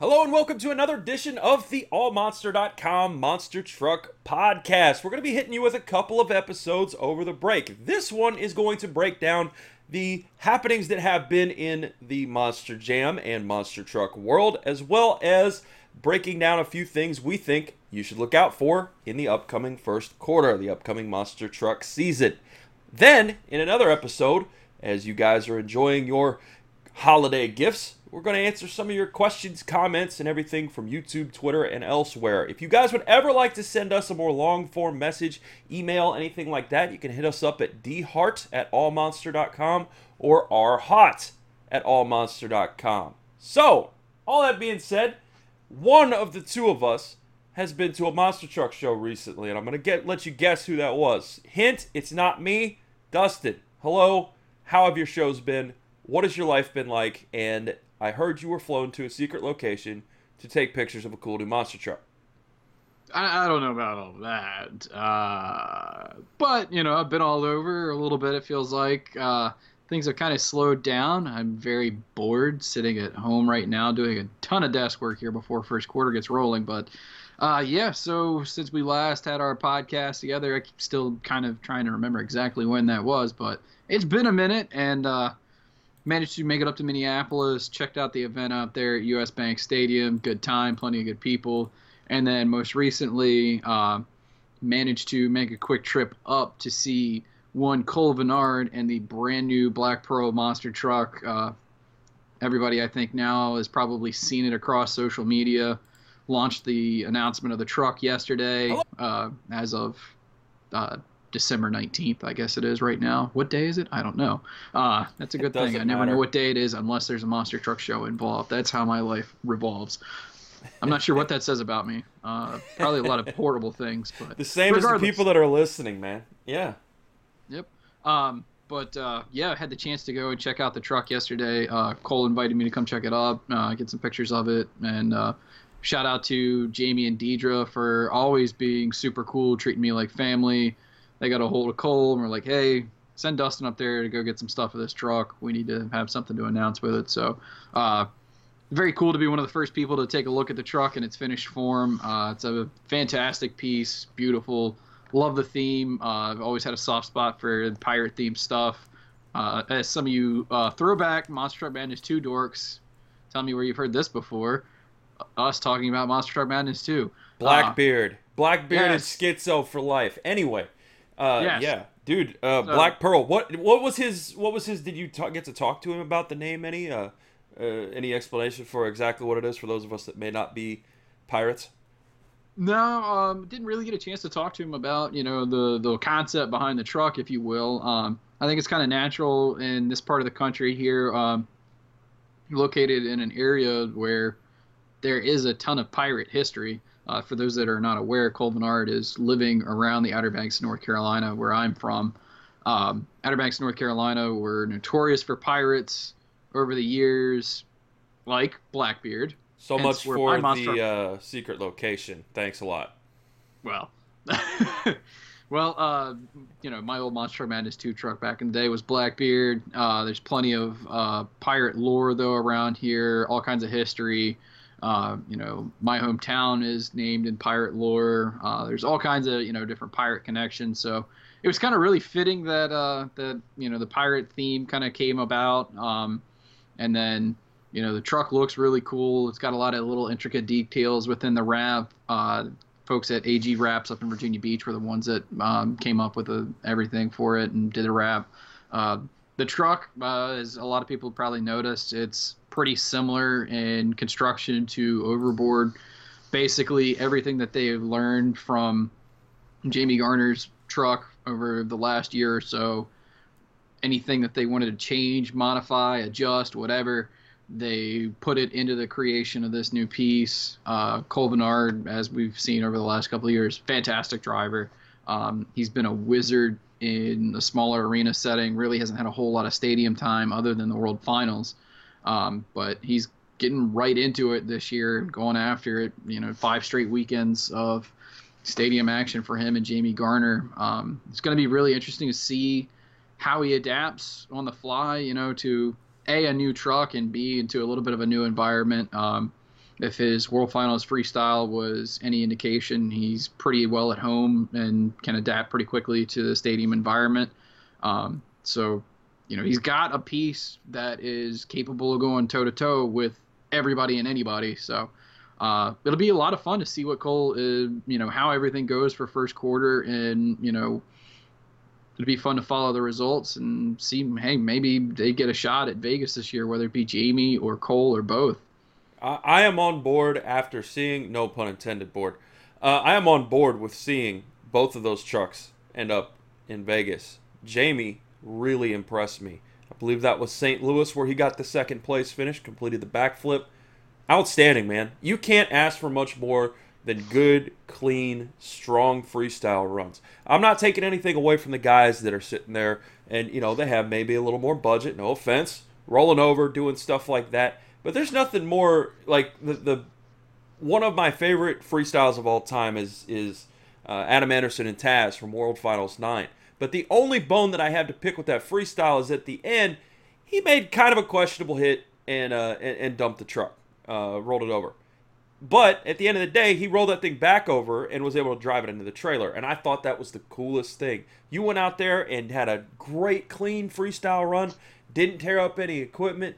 Hello and welcome to another edition of the AllMonster.com Monster Truck Podcast. We're going to be hitting you with a couple of episodes over the break. This one is going to break down the happenings that have been in the Monster Jam and Monster Truck world, as well as breaking down a few things we think you should look out for in the upcoming first quarter, the upcoming Monster Truck season. Then, in another episode, as you guys are enjoying your holiday gifts, we're going to answer some of your questions, comments, and everything from YouTube, Twitter, and elsewhere. If you guys would ever like to send us a more long form message, email, anything like that, you can hit us up at dhart at allmonster.com or rhot at allmonster.com. So, all that being said, one of the two of us has been to a monster truck show recently, and I'm gonna get let you guess who that was. Hint: it's not me, Dustin. Hello, how have your shows been? What has your life been like? And I heard you were flown to a secret location to take pictures of a cool new monster truck. I, I don't know about all that, uh, but you know, I've been all over a little bit. It feels like uh, things have kind of slowed down. I'm very bored sitting at home right now, doing a ton of desk work here before first quarter gets rolling. But uh, yeah, so since we last had our podcast together, I'm still kind of trying to remember exactly when that was, but it's been a minute, and uh, managed to make it up to Minneapolis. Checked out the event out there at US Bank Stadium. Good time, plenty of good people, and then most recently uh, managed to make a quick trip up to see one Cole Venard and the brand new Black Pearl monster truck. Uh, everybody, I think, now has probably seen it across social media. Launched the announcement of the truck yesterday, uh, as of uh, December 19th, I guess it is right now. What day is it? I don't know. Uh, that's a good thing. I never matter. know what day it is unless there's a monster truck show involved. That's how my life revolves. I'm not sure what that says about me. Uh, probably a lot of horrible things, but The same as the people that are listening, man. Yeah. Yep. Um, but uh, yeah, I had the chance to go and check out the truck yesterday. Uh, Cole invited me to come check it up, uh, get some pictures of it, and uh, shout out to Jamie and Deidre for always being super cool, treating me like family. They got a hold of Cole and were like, "Hey, send Dustin up there to go get some stuff for this truck. We need to have something to announce with it." So. Uh, very cool to be one of the first people to take a look at the truck in its finished form. Uh, it's a fantastic piece, beautiful. Love the theme. Uh, I've always had a soft spot for pirate themed stuff. Uh, as some of you uh, throwback Monster Truck Madness 2 dorks, tell me where you've heard this before. Us talking about Monster Truck Madness 2. Blackbeard. Blackbeard yes. and Schizo for life. Anyway, uh, Yes. yeah, dude. Uh, So- Black Pearl. What what was his? What was his? Did you talk, get to talk to him about the name? Any? Uh, uh, any explanation for exactly what it is for those of us that may not be pirates? No, um, didn't really get a chance to talk to him about you know the the concept behind the truck, if you will. Um, I think it's kind of natural in this part of the country here, um, located in an area where there is a ton of pirate history. Uh, for those that are not aware, Cole is living around the Outer Banks of North Carolina, where I'm from. Um, Outer Banks, North Carolina, were notorious for pirates over the years, like Blackbeard. So much for the uh, secret location. Thanks a lot. Well, well, uh, you know, my old Monster Madness 2 truck back in the day was Blackbeard. Uh, there's plenty of uh, pirate lore, though, around here, all kinds of history. Uh, you know, my hometown is named in pirate lore. Uh, there's all kinds of, you know, different pirate connections. So it was kind of really fitting that, uh, that, you know, the pirate theme kind of came about. Um, and then, you know, the truck looks really cool. It's got a lot of little intricate details within the wrap. Uh, folks at AG Wraps up in Virginia Beach were the ones that um, came up with the, everything for it and did a wrap. Uh, the truck, uh, as a lot of people probably noticed, it's pretty similar in construction to Overboard. Basically, everything that they have learned from Jamie Garner's truck over the last year or so, anything that they wanted to change, modify, adjust, whatever, they put it into the creation of this new piece. Uh, as we've seen over the last couple of years, fantastic driver. Um, he's been a wizard in the smaller arena setting. Really hasn't had a whole lot of stadium time other than the World Finals, um, but he's getting right into it this year, going after it. You know, five straight weekends of stadium action for him and Jamie Garner. Um, it's going to be really interesting to see how he adapts on the fly. You know, to a a new truck and b into a little bit of a new environment. Um, if his World Finals freestyle was any indication, he's pretty well at home and can adapt pretty quickly to the stadium environment. Um, so, you know, he's got a piece that is capable of going toe to toe with everybody and anybody. So, uh, it'll be a lot of fun to see what Cole, is, you know, how everything goes for first quarter, and you know, it'll be fun to follow the results and see. Hey, maybe they get a shot at Vegas this year, whether it be Jamie or Cole or both. I, am on board after seeing, no pun intended, board. Uh, I am on board with seeing both of those trucks end up in Vegas. Jamie really impressed me. I believe that was St. Louis where he got the second place finish, completed the backflip. Outstanding, man. You can't ask for much more than good, clean, strong freestyle runs. I'm not taking anything away from the guys that are sitting there and, you know, they have maybe a little more budget, no offense, rolling over, doing stuff like that. But there's nothing more like the, the one of my favorite freestyles of all time is is uh, Adam Anderson and Taz from World Finals 9. But the only bone that I have to pick with that freestyle is at the end, he made kind of a questionable hit and uh, and, and dumped the truck, uh, rolled it over. But at the end of the day, he rolled that thing back over and was able to drive it into the trailer. And I thought that was the coolest thing. You went out there and had a great, clean freestyle run, didn't tear up any equipment,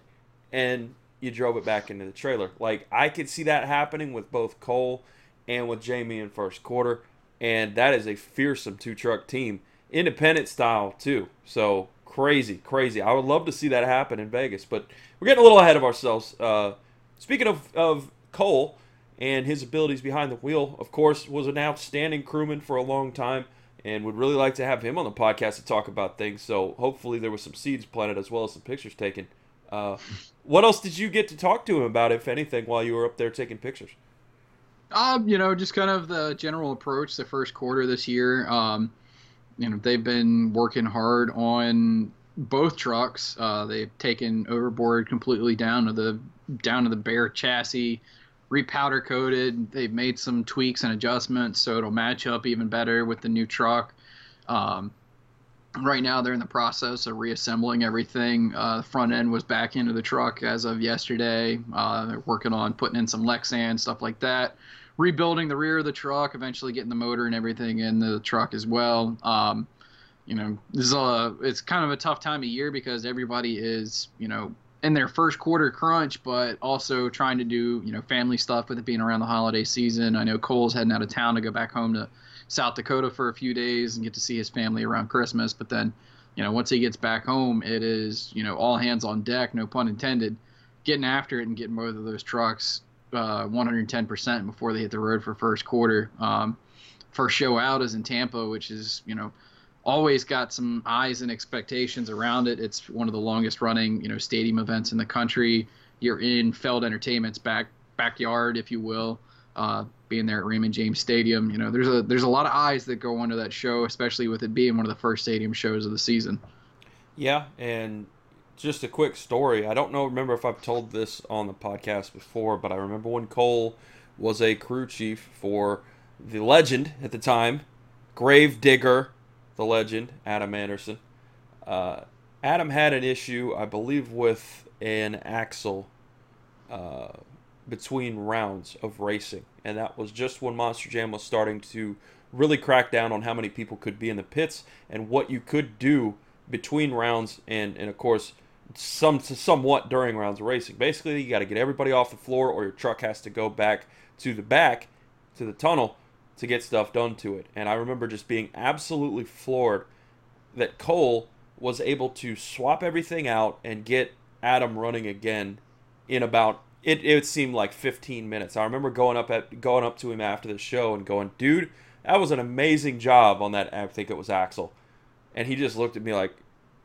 and you drove it back into the trailer. Like I could see that happening with both Cole and with Jamie in first quarter, and that is a fearsome two truck team, independent style too. So crazy, crazy. I would love to see that happen in Vegas, but we're getting a little ahead of ourselves. Uh, speaking of of Cole and his abilities behind the wheel, of course, was an outstanding crewman for a long time. And would really like to have him on the podcast to talk about things. So hopefully there was some seeds planted as well as some pictures taken. Uh, what else did you get to talk to him about, if anything, while you were up there taking pictures? Um, you know, just kind of the general approach the first quarter this year. Um, you know, they've been working hard on both trucks. Uh, they've taken overboard completely down to the down to the bare chassis, repowder coated. They've made some tweaks and adjustments so it'll match up even better with the new truck. Um, right now they're in the process of reassembling everything. Uh, the front end was back into the truck as of yesterday. Uh, they're working on putting in some Lexan stuff like that, rebuilding the rear of the truck, eventually getting the motor and everything in the truck as well. Um, you know, this is a it's kind of a tough time of year because everybody is you know in their first quarter crunch, but also trying to do you know family stuff with it being around the holiday season. I know Cole's heading out of town to go back home to South Dakota for a few days and get to see his family around Christmas. But then, you know, once he gets back home, it is, you know, all hands on deck, no pun intended, getting after it and getting both of those trucks uh, 110% before they hit the road for first quarter. Um, first show out is in Tampa, which is, you know, always got some eyes and expectations around it. It's one of the longest running, you know, stadium events in the country. You're in Feld Entertainment's back backyard, if you will uh, being there at Raymond James Stadium. You know, there's a there's a lot of eyes that go into that show, especially with it being one of the first stadium shows of the season. Yeah, and just a quick story. I don't know, remember if I've told this on the podcast before, but I remember when Cole was a crew chief for the legend at the time, Grave Digger, the legend, Adam Anderson. Uh, Adam had an issue, I believe, with an axle uh, between rounds of racing. And that was just when Monster Jam was starting to really crack down on how many people could be in the pits and what you could do between rounds and, and of course, some somewhat during rounds of racing. Basically, you got to get everybody off the floor or your truck has to go back to the back to the tunnel to get stuff done to it. And I remember just being absolutely floored that Cole was able to swap everything out and get Adam running again in about it, it seemed like 15 minutes. I remember going up at going up to him after the show and going, "Dude, that was an amazing job on that. I think it was Axel." And he just looked at me like,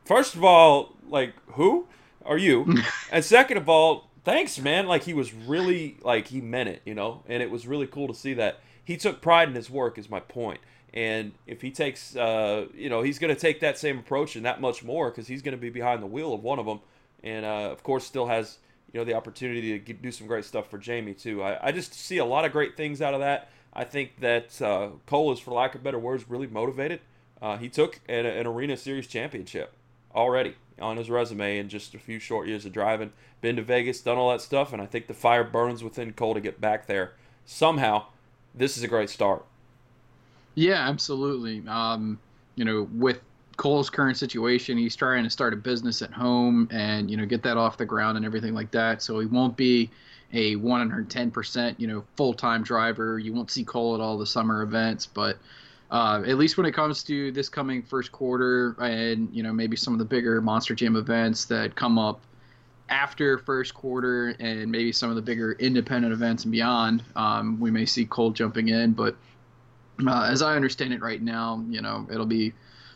first of all, like who are you? and second of all, thanks, man. Like he was really like he meant it, you know. And it was really cool to see that he took pride in his work. Is my point. And if he takes, uh, you know, he's going to take that same approach and that much more because he's going to be behind the wheel of one of them, and uh, of course still has you know the opportunity to do some great stuff for Jamie too. I, I just see a lot of great things out of that. I think that uh, Cole is, for lack of better words, really motivated. Uh, he took an, an arena series championship already. On his resume in just a few short years of driving. Been to Vegas, done all that stuff, and I think the fire burns within Cole to get back there. Somehow, this is a great start. Yeah, absolutely. Um, you know, with Cole's current situation, he's trying to start a business at home and you know get that off the ground and everything like that. So he won't be a 110% you know full-time driver. You won't see Cole at all the summer events, but uh, at least when it comes to this coming first quarter and you know maybe some of the bigger Monster Jam events that come up after first quarter and maybe some of the bigger independent events and beyond, um, we may see Cole jumping in. But uh, as I understand it right now, you know it'll be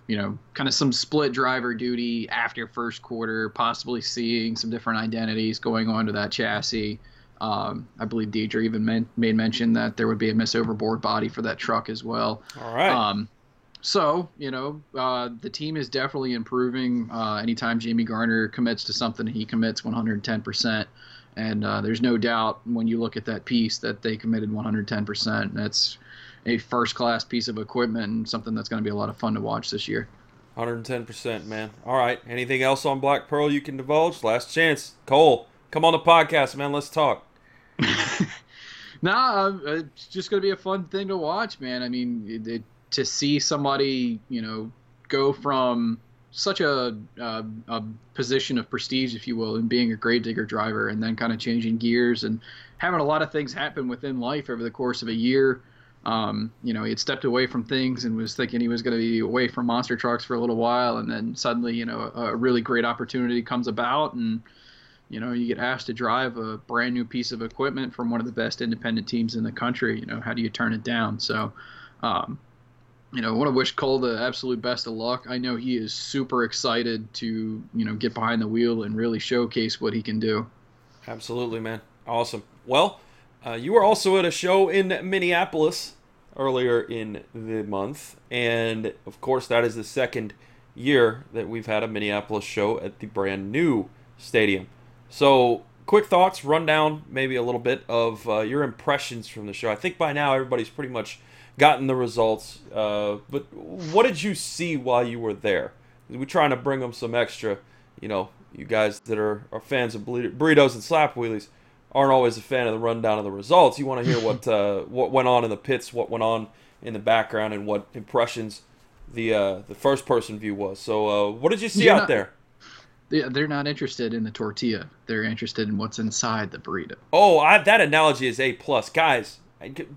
you know, kind of some split driver duty after first quarter, possibly seeing some different identities going on to that chassis. Um, I believe Deidre even men- made mention that there would be a miss overboard body for that truck as well. All right. Um, so, you know, uh, the team is definitely improving. Uh, anytime Jamie Garner commits to something, he commits 110%. And uh, there's no doubt when you look at that piece that they committed 110%. And that's a first class piece of equipment and something that's going to be a lot of fun to watch this year. 110%, man. All right. Anything else on Black Pearl you can divulge? Last chance. Cole, come on the podcast, man. Let's talk. nah, uh, it's just going to be a fun thing to watch, man. I mean, it, it, to see somebody, you know, go from such a, a position of prestige, if you will, in being a grave digger driver and then kind of changing gears and having a lot of things happen within life over the course of a year. Um, you know, he had stepped away from things and was thinking he was going to be away from monster trucks for a little while, and then suddenly, you know, a, a really great opportunity comes about, and you know, you get asked to drive a brand new piece of equipment from one of the best independent teams in the country. You know, how do you turn it down? So, um, you know, I want to wish Cole the absolute best of luck. I know he is super excited to, you know, get behind the wheel and really showcase what he can do. Absolutely, man. Awesome. Well, uh, you were also at a show in Minneapolis earlier in the month, and of course, that is the second year that we've had a Minneapolis show at the brand new stadium. So, quick thoughts, rundown, maybe a little bit of uh, your impressions from the show. I think by now everybody's pretty much gotten the results, uh, but what did you see while you were there? We're trying to bring them some extra, you know, you guys that are, are fans of burritos and slap wheelies aren't always a fan of the rundown of the results. You want to hear what uh, what went on in the pits, what went on in the background, and what impressions the uh, the first person view was. So, uh, what did you see You're out not, there? They're not interested in the tortilla. They're interested in what's inside the burrito. Oh, I, that analogy is a plus, guys.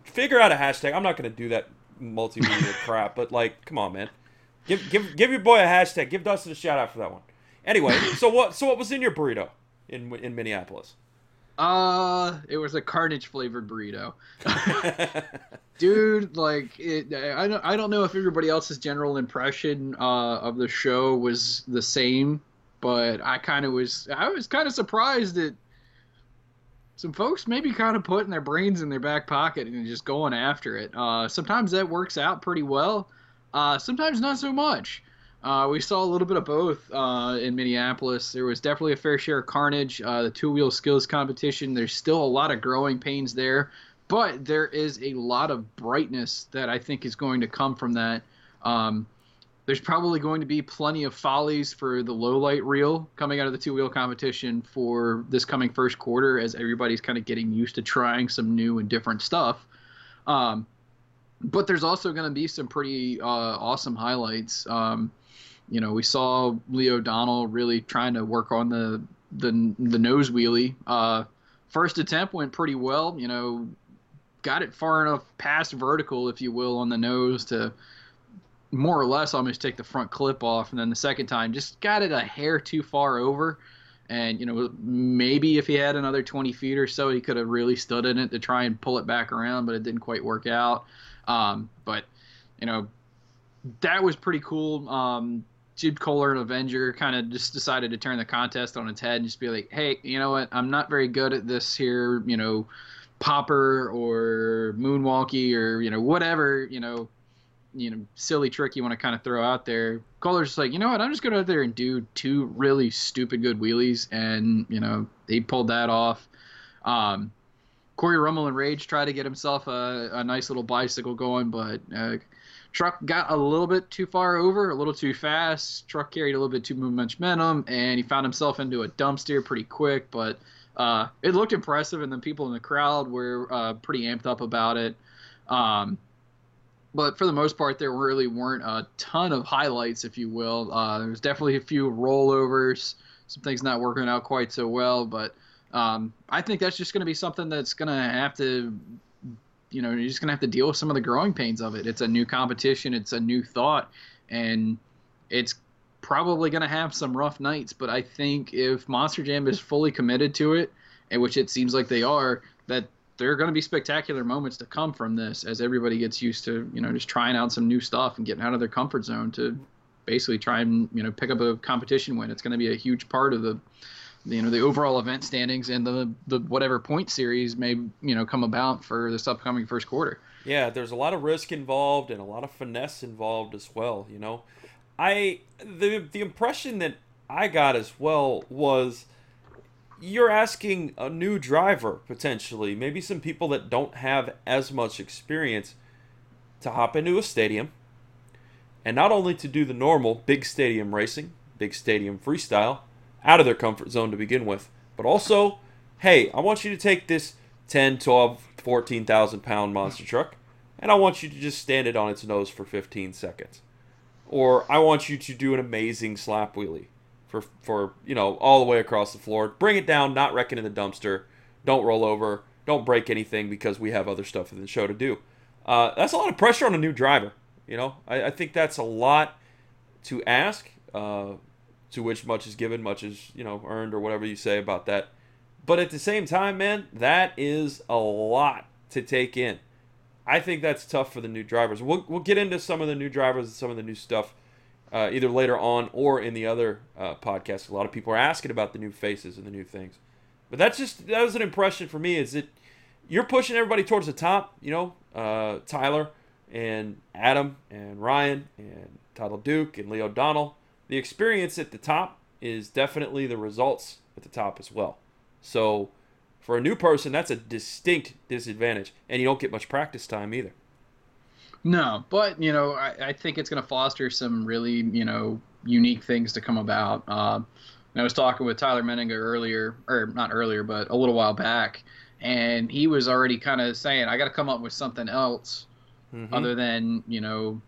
Figure out a hashtag. I'm not going to do that multimedia crap, but like, come on, man. Give give give your boy a hashtag. Give Dustin a shout out for that one. Anyway, so what so what was in your burrito in in Minneapolis? Uh, it was a carnage flavored burrito. Dude, like it, I don't I don't know if everybody else's general impression uh, of the show was the same, but I kind of was I was kind of surprised that some folks maybe kind of putting their brains in their back pocket and just going after it. Uh, sometimes that works out pretty well. Uh, sometimes not so much. Uh, we saw a little bit of both uh, in Minneapolis. There was definitely a fair share of carnage. Uh, the two wheel skills competition, there's still a lot of growing pains there, but there is a lot of brightness that I think is going to come from that. Um, there's probably going to be plenty of follies for the low light reel coming out of the two wheel competition for this coming first quarter as everybody's kind of getting used to trying some new and different stuff. Um, but there's also going to be some pretty uh, awesome highlights. Um, you know, we saw Leo O'Donnell really trying to work on the the the nose wheelie. Uh, first attempt went pretty well. You know, got it far enough past vertical, if you will, on the nose to more or less almost take the front clip off, and then the second time just got it a hair too far over. And you know, maybe if he had another 20 feet or so, he could have really stood in it to try and pull it back around, but it didn't quite work out. Um, but you know, that was pretty cool. Um, Jude Koehler, an Avenger, kind of just decided to turn the contest on its head and just be like, hey, you know what? I'm not very good at this here, you know, popper or moonwalky or, you know, whatever, you know, you know, silly trick you want to kind of throw out there. Koehler's just like, you know what? I'm just going out there and do two really stupid good wheelies. And, you know, he pulled that off. Um, Cory Rummell and Rage tried to get himself a, a nice little bicycle going, but uh, truck got a little bit too far over, a little too fast. Truck carried a little bit too much momentum, and he found himself into a dump steer pretty quick. But uh, it looked impressive, and the people in the crowd were uh, pretty amped up about it. Um, but for the most part, there really weren't a ton of highlights, if you will. Uh, there was definitely a few rollovers, some things not working out quite so well. But um, I think that's just going to be something that's going to have to you know, you're just gonna have to deal with some of the growing pains of it. It's a new competition, it's a new thought, and it's probably gonna have some rough nights. But I think if Monster Jam is fully committed to it, and which it seems like they are, that there are going to be spectacular moments to come from this as everybody gets used to, you know, just trying out some new stuff and getting out of their comfort zone to basically try and, you know, pick up a competition win. It's going to be a huge part of the you know the overall event standings and the the whatever point series may you know come about for this upcoming first quarter. Yeah, there's a lot of risk involved and a lot of finesse involved as well. You know, I the the impression that I got as well was you're asking a new driver potentially, maybe some people that don't have as much experience to hop into a stadium and not only to do the normal big stadium racing, big stadium freestyle, out of their comfort zone to begin with. But also, hey, I want you to take this 10, 12, 14,000 pound monster truck and I want you to just stand it on its nose for 15 seconds. Or I want you to do an amazing slap wheelie for, for you know, all the way across the floor. Bring it down, not wreck it in the dumpster. Don't roll over. Don't break anything because we have other stuff in the show to do. Uh, that's a lot of pressure on a new driver. You know, I, I think that's a lot to ask. Uh, to which much is given, much is, you know, earned or whatever you say about that. But at the same time, man, that is a lot to take in. I think that's tough for the new drivers. We'll, we'll get into some of the new drivers and some of the new stuff uh, either later on or in the other uh, podcast. A lot of people are asking about the new faces and the new things. But that's just, that was an impression for me is that you're pushing everybody towards the top, you know, uh, Tyler and Adam and Ryan and Todd LeDuc and Leo O'Donnell. the experience at the top is definitely the results at the top as well. So for a new person, that's a distinct disadvantage, and you don't get much practice time either. No, but you know, I, I think it's going to foster some really you know unique things to come about. Uh, I was talking with Tyler Menninga earlier, or not earlier, but a little while back, and he was already kind of saying, "I got to come up with something else mm-hmm. other than you know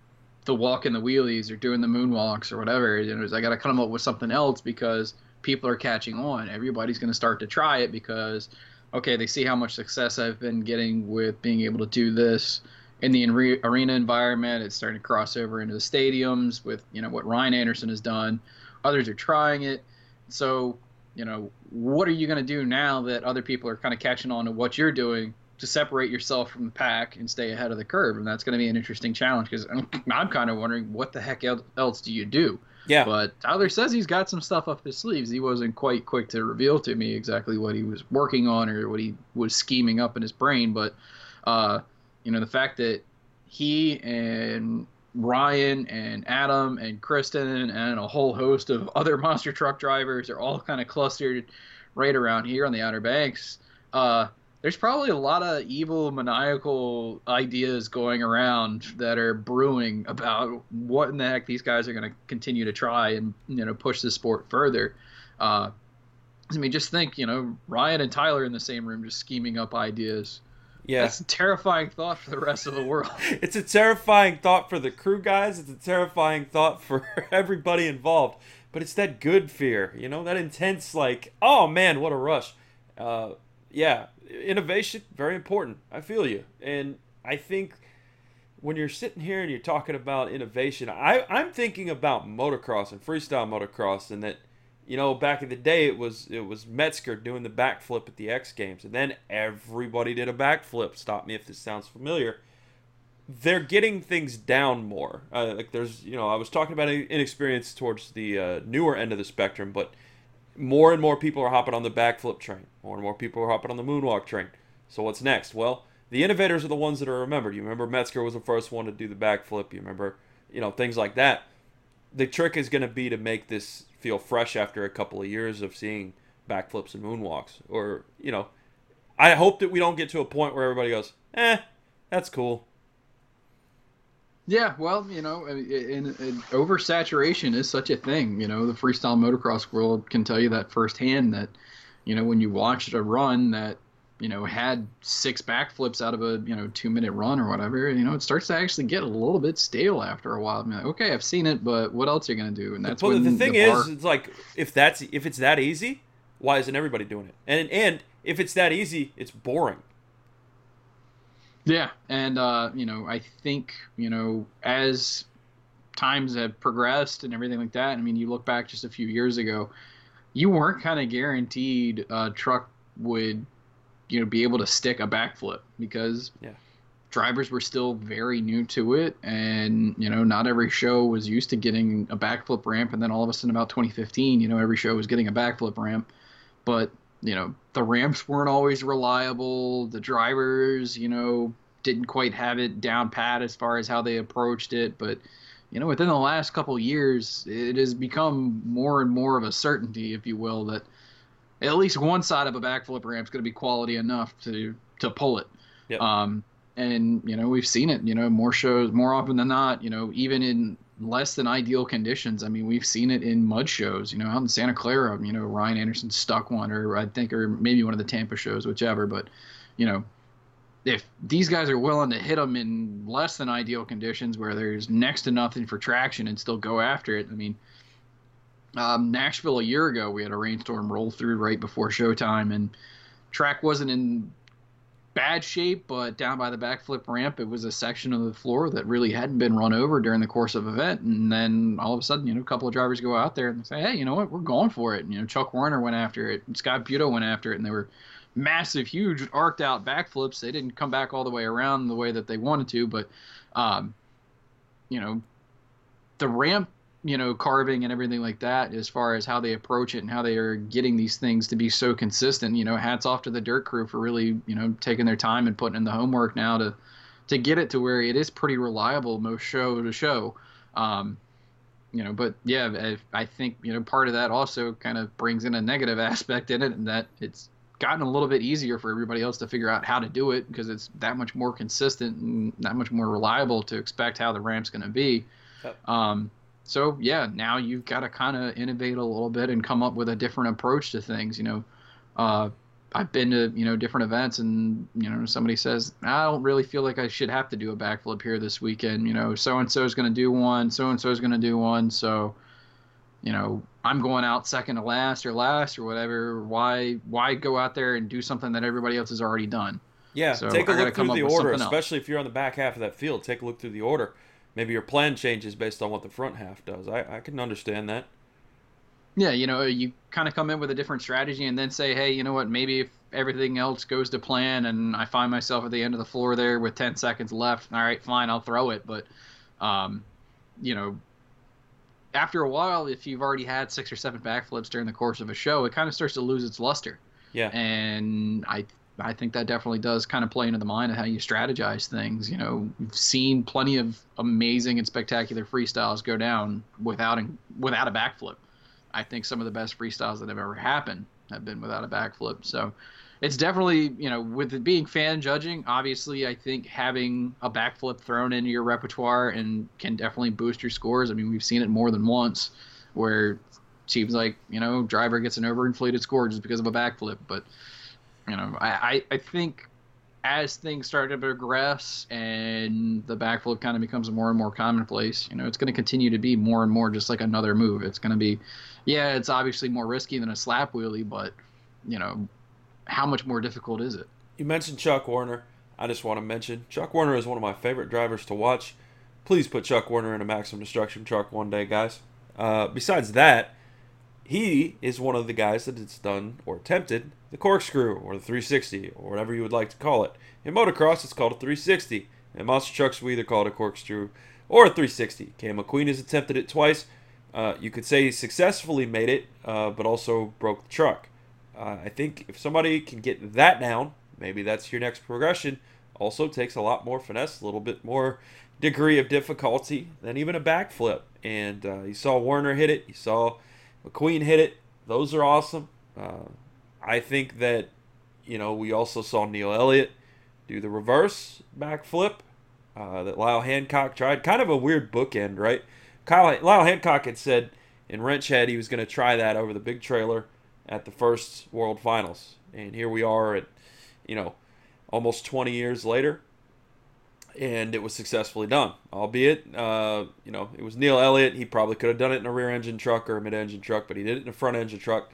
the walk in the wheelies or doing the moonwalks or whatever. You know, I got to come up with something else because people are catching on. Everybody's going to start to try it because, okay, they see how much success I've been getting with being able to do this in the arena environment. It's starting to cross over into the stadiums with you know what Ryan Anderson has done. Others are trying it. So you know, what are you going to do now that other people are kind of catching on to what you're doing? to separate yourself from the pack and stay ahead of the curve. And that's going to be an interesting challenge because I'm, I'm kind of wondering what the heck else do you do? Yeah. But Tyler says he's got some stuff up his sleeves. He wasn't quite quick to reveal to me exactly what he was working on or what he was scheming up in his brain. But, uh, you know, the fact that he and Ryan and Adam and Kristen and a whole host of other monster truck drivers are all kind of clustered right around here on the Outer Banks. Uh, there's probably a lot of evil maniacal ideas going around that are brewing about what in the heck these guys are going to continue to try and you know push the sport further uh, i mean just think you know ryan and tyler in the same room just scheming up ideas yeah. That's a terrifying thought for the rest of the world. It's a terrifying thought for the crew guys. It's a terrifying thought for everybody involved. But it's that good fear you know that intense like oh man what a rush. Uh, yeah, innovation very important. I feel you, and I think when you're sitting here and you're talking about innovation, I I'm thinking about motocross and freestyle motocross, and that you know back in the day it was it was Metzger doing the backflip at the X Games, and then everybody did a backflip. Stop me if this sounds familiar. They're getting things down more. Uh, like there's, you know, I was talking about inexperience towards the uh, newer end of the spectrum, but more and more people are hopping on the backflip train. More and more people are hopping on the moonwalk train. So what's next? Well, the innovators are the ones that are remembered. You remember Metzger was the first one to do the backflip. You remember, you know, things like that. The trick is going to be to make this feel fresh after a couple of years of seeing backflips and moonwalks. Or, you know, I hope that we don't get to a point where everybody goes, eh, that's cool. Yeah, well, you know, in, in, oversaturation is such a thing. You know, the freestyle motocross world can tell you that firsthand. That you know, when you watch a run that you know had six backflips out of a you know two minute run or whatever, you know, it starts to actually get a little bit stale after a while. I mean, like, okay, I've seen it, but what else are you gonna do? And that's but the thing the bar... is, it's like if that's if it's that easy, why isn't everybody doing it? And and if it's that easy, it's boring. Yeah, and uh, you know, I think you know as times have progressed and everything like that. I mean, you look back just a few years ago, you weren't kind of guaranteed a truck would you know be able to stick a backflip because yeah. drivers were still very new to it, and you know, not every show was used to getting a backflip ramp. And then all of a sudden, about 2015, you know, every show was getting a backflip ramp, but you know the ramps weren't always reliable the drivers you know didn't quite have it down pat as far as how they approached it but you know within the last couple years it has become more and more of a certainty if you will that at least one side of a backflip ramp is going to be quality enough to to pull it yep. um and you know we've seen it you know more shows more often than not you know even in less than ideal conditions. I mean, we've seen it in mud shows, you know, out in Santa Clara, you know, Ryan Anderson stuck one, or I think, or maybe one of the Tampa shows, whichever. But, you know, if these guys are willing to hit them in less than ideal conditions where there's next to nothing for traction and still go after it, I mean, um, Nashville a year ago, we had a rainstorm roll through right before showtime, and track wasn't in bad shape, but down by the backflip ramp, it was a section of the floor that really hadn't been run over during the course of event. And then all of a sudden, you know, a couple of drivers go out there and say, hey, you know what, we're going for it. And, you know, Chuck Warner went after it, Scott Buetow went after it, and they were massive, huge, arced out backflips. They didn't come back all the way around the way that they wanted to, but, um, you know, the ramp you know carving and everything like that as far as how they approach it and how they are getting these things to be so consistent you know hats off to the dirt crew for really you know taking their time and putting in the homework now to to get it to where it is pretty reliable most show to show. Um, you know but yeah I, I think you know part of that also kind of brings in a negative aspect in it and that it's gotten a little bit easier for everybody else to figure out how to do it because it's that much more consistent and that much more reliable to expect how the ramp's going to be um, so yeah, now you've got to kind of innovate a little bit and come up with a different approach to things. You know, uh, I've been to you know different events, and you know somebody says I don't really feel like I should have to do a backflip here this weekend. You know, so and so is going to do one, so and so is going to do one, so you know I'm going out second to last or last or whatever. Why why go out there and do something that everybody else has already done? Yeah, so take a look through the order, especially if you're on the back half of that field. Take a look through the order maybe your plan changes based on what the front half does. I, I can understand that. Yeah, you know, you kind of come in with a different strategy and then say, hey, you know what, maybe if everything else goes to plan and I find myself at the end of the floor there with 10 seconds left, all right, fine, I'll throw it. But, um, you know, after a while, if you've already had six or seven backflips during the course of a show, it kind of starts to lose its luster. Yeah. And I I think that definitely does kind of play into the mind of how you strategize things. You know, we've seen plenty of amazing and spectacular freestyles go down without without a backflip. I think some of the best freestyles that have ever happened have been without a backflip. So it's definitely, you know, with it being fan judging, obviously, I think having a backflip thrown into your repertoire and can definitely boost your scores. I mean, we've seen it more than once where seems like, you know, driver gets an overinflated score just because of a backflip. But you know, I, I think as things start to progress and the backflip kind of becomes more and more commonplace, you know, it's going to continue to be more and more just like another move. It's going to be, yeah, it's obviously more risky than a slap wheelie, but, you know, how much more difficult is it? You mentioned Chuck Warner. I just want to mention Chuck Warner is one of my favorite drivers to watch. Please put Chuck Warner in a maximum destruction truck one day, guys. Uh, besides that, he is one of the guys that has done or attempted the corkscrew or the 360 or whatever you would like to call it. In motocross, it's called a 360. In monster trucks, we either call it a corkscrew or a 360. Cam McQueen has attempted it twice. Uh, you could say he successfully made it, uh, but also broke the truck. Uh, I think if somebody can get that down, maybe that's your next progression. Also takes a lot more finesse, a little bit more degree of difficulty than even a backflip. And uh, you saw Warner hit it. You saw McQueen hit it. Those are awesome. I think that, you know, we also saw Neil Elliott do the reverse backflip. uh, that Lyle Hancock tried. Kind of a weird bookend, right? Kyle, Lyle Hancock had said in Wrench Head he was going to try that over the big trailer at the first World Finals, and here we are at, you know, almost 20 years later, and it was successfully done. Albeit, uh, you know, it was Neil Elliott. He probably could have done it in a rear-engine truck or a mid-engine truck, but he did it in a front-engine truck.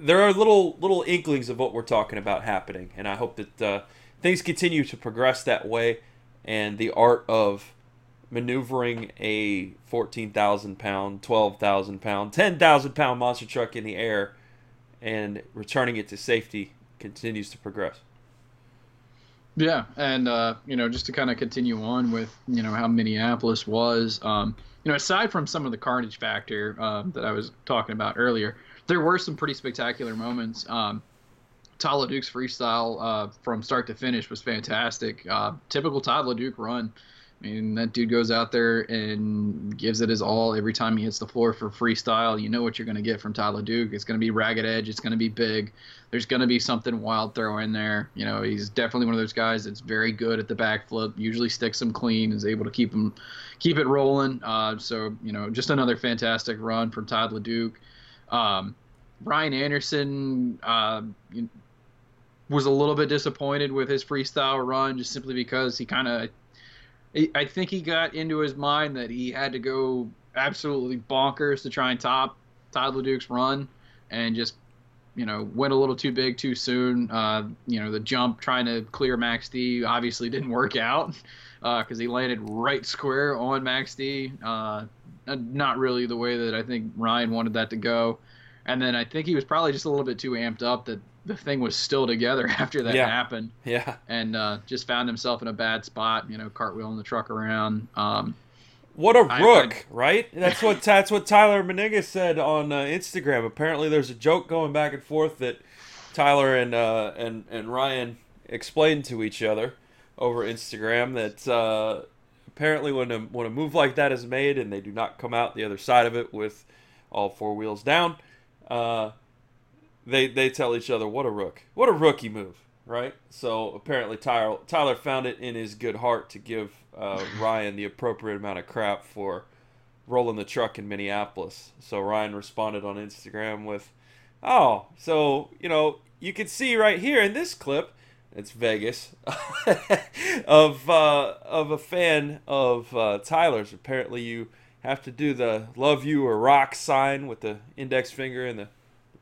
There are little little inklings of what we're talking about happening, and I hope that uh, things continue to progress that way, and the art of maneuvering a 14,000 pound, 12,000 pound, 10,000 pound monster truck in the air and returning it to safety continues to progress. Yeah, and uh, you know, just to kind of continue on with you know how Minneapolis was, um, you know, aside from some of the carnage factor uh, that I was talking about earlier, there were some pretty spectacular moments. Um, Todd LeDuc's freestyle uh, from start to finish was fantastic. Uh, typical Todd LeDuc run. I mean, that dude goes out there and gives it his all every time he hits the floor for freestyle. You know what you're going to get from Todd LeDuc. It's going to be ragged edge. It's going to be big. There's going to be something wild throw in there. You know, he's definitely one of those guys that's very good at the backflip. Usually sticks him clean. Is able to keep him, keep it rolling. Uh, so you know, just another fantastic run from Todd LeDuc. Um, Ryan Anderson uh, was a little bit disappointed with his freestyle run, just simply because he kind of I think he got into his mind that he had to go absolutely bonkers to try and top Todd LeDuc's run, and just you know went a little too big too soon. Uh, you know the jump trying to clear Max D obviously didn't work out because uh, he landed right square on Max D. Uh, not really the way that I think Ryan wanted that to go. And then I think he was probably just a little bit too amped up that the thing was still together after that yeah. happened. Yeah. And uh, just found himself in a bad spot, you know, cartwheeling the truck around. Um, what a rook, I, right? That's what that's what Tyler Menninga said on uh, Instagram. Apparently, there's a joke going back and forth that Tyler and uh, and and Ryan explained to each other over Instagram that uh, apparently when a when a move like that is made and they do not come out the other side of it with all four wheels down, uh, they they tell each other what a rook, what a rookie move, right? So apparently Tyler Tyler found it in his good heart to give uh, Ryan the appropriate amount of crap for rolling the truck in Minneapolis. So Ryan responded on Instagram with, "Oh, so you know you can see right here in this clip." It's Vegas of uh, of a fan of uh, Tyler's. Apparently, you have to do the "love you" or "rock" sign with the index finger and the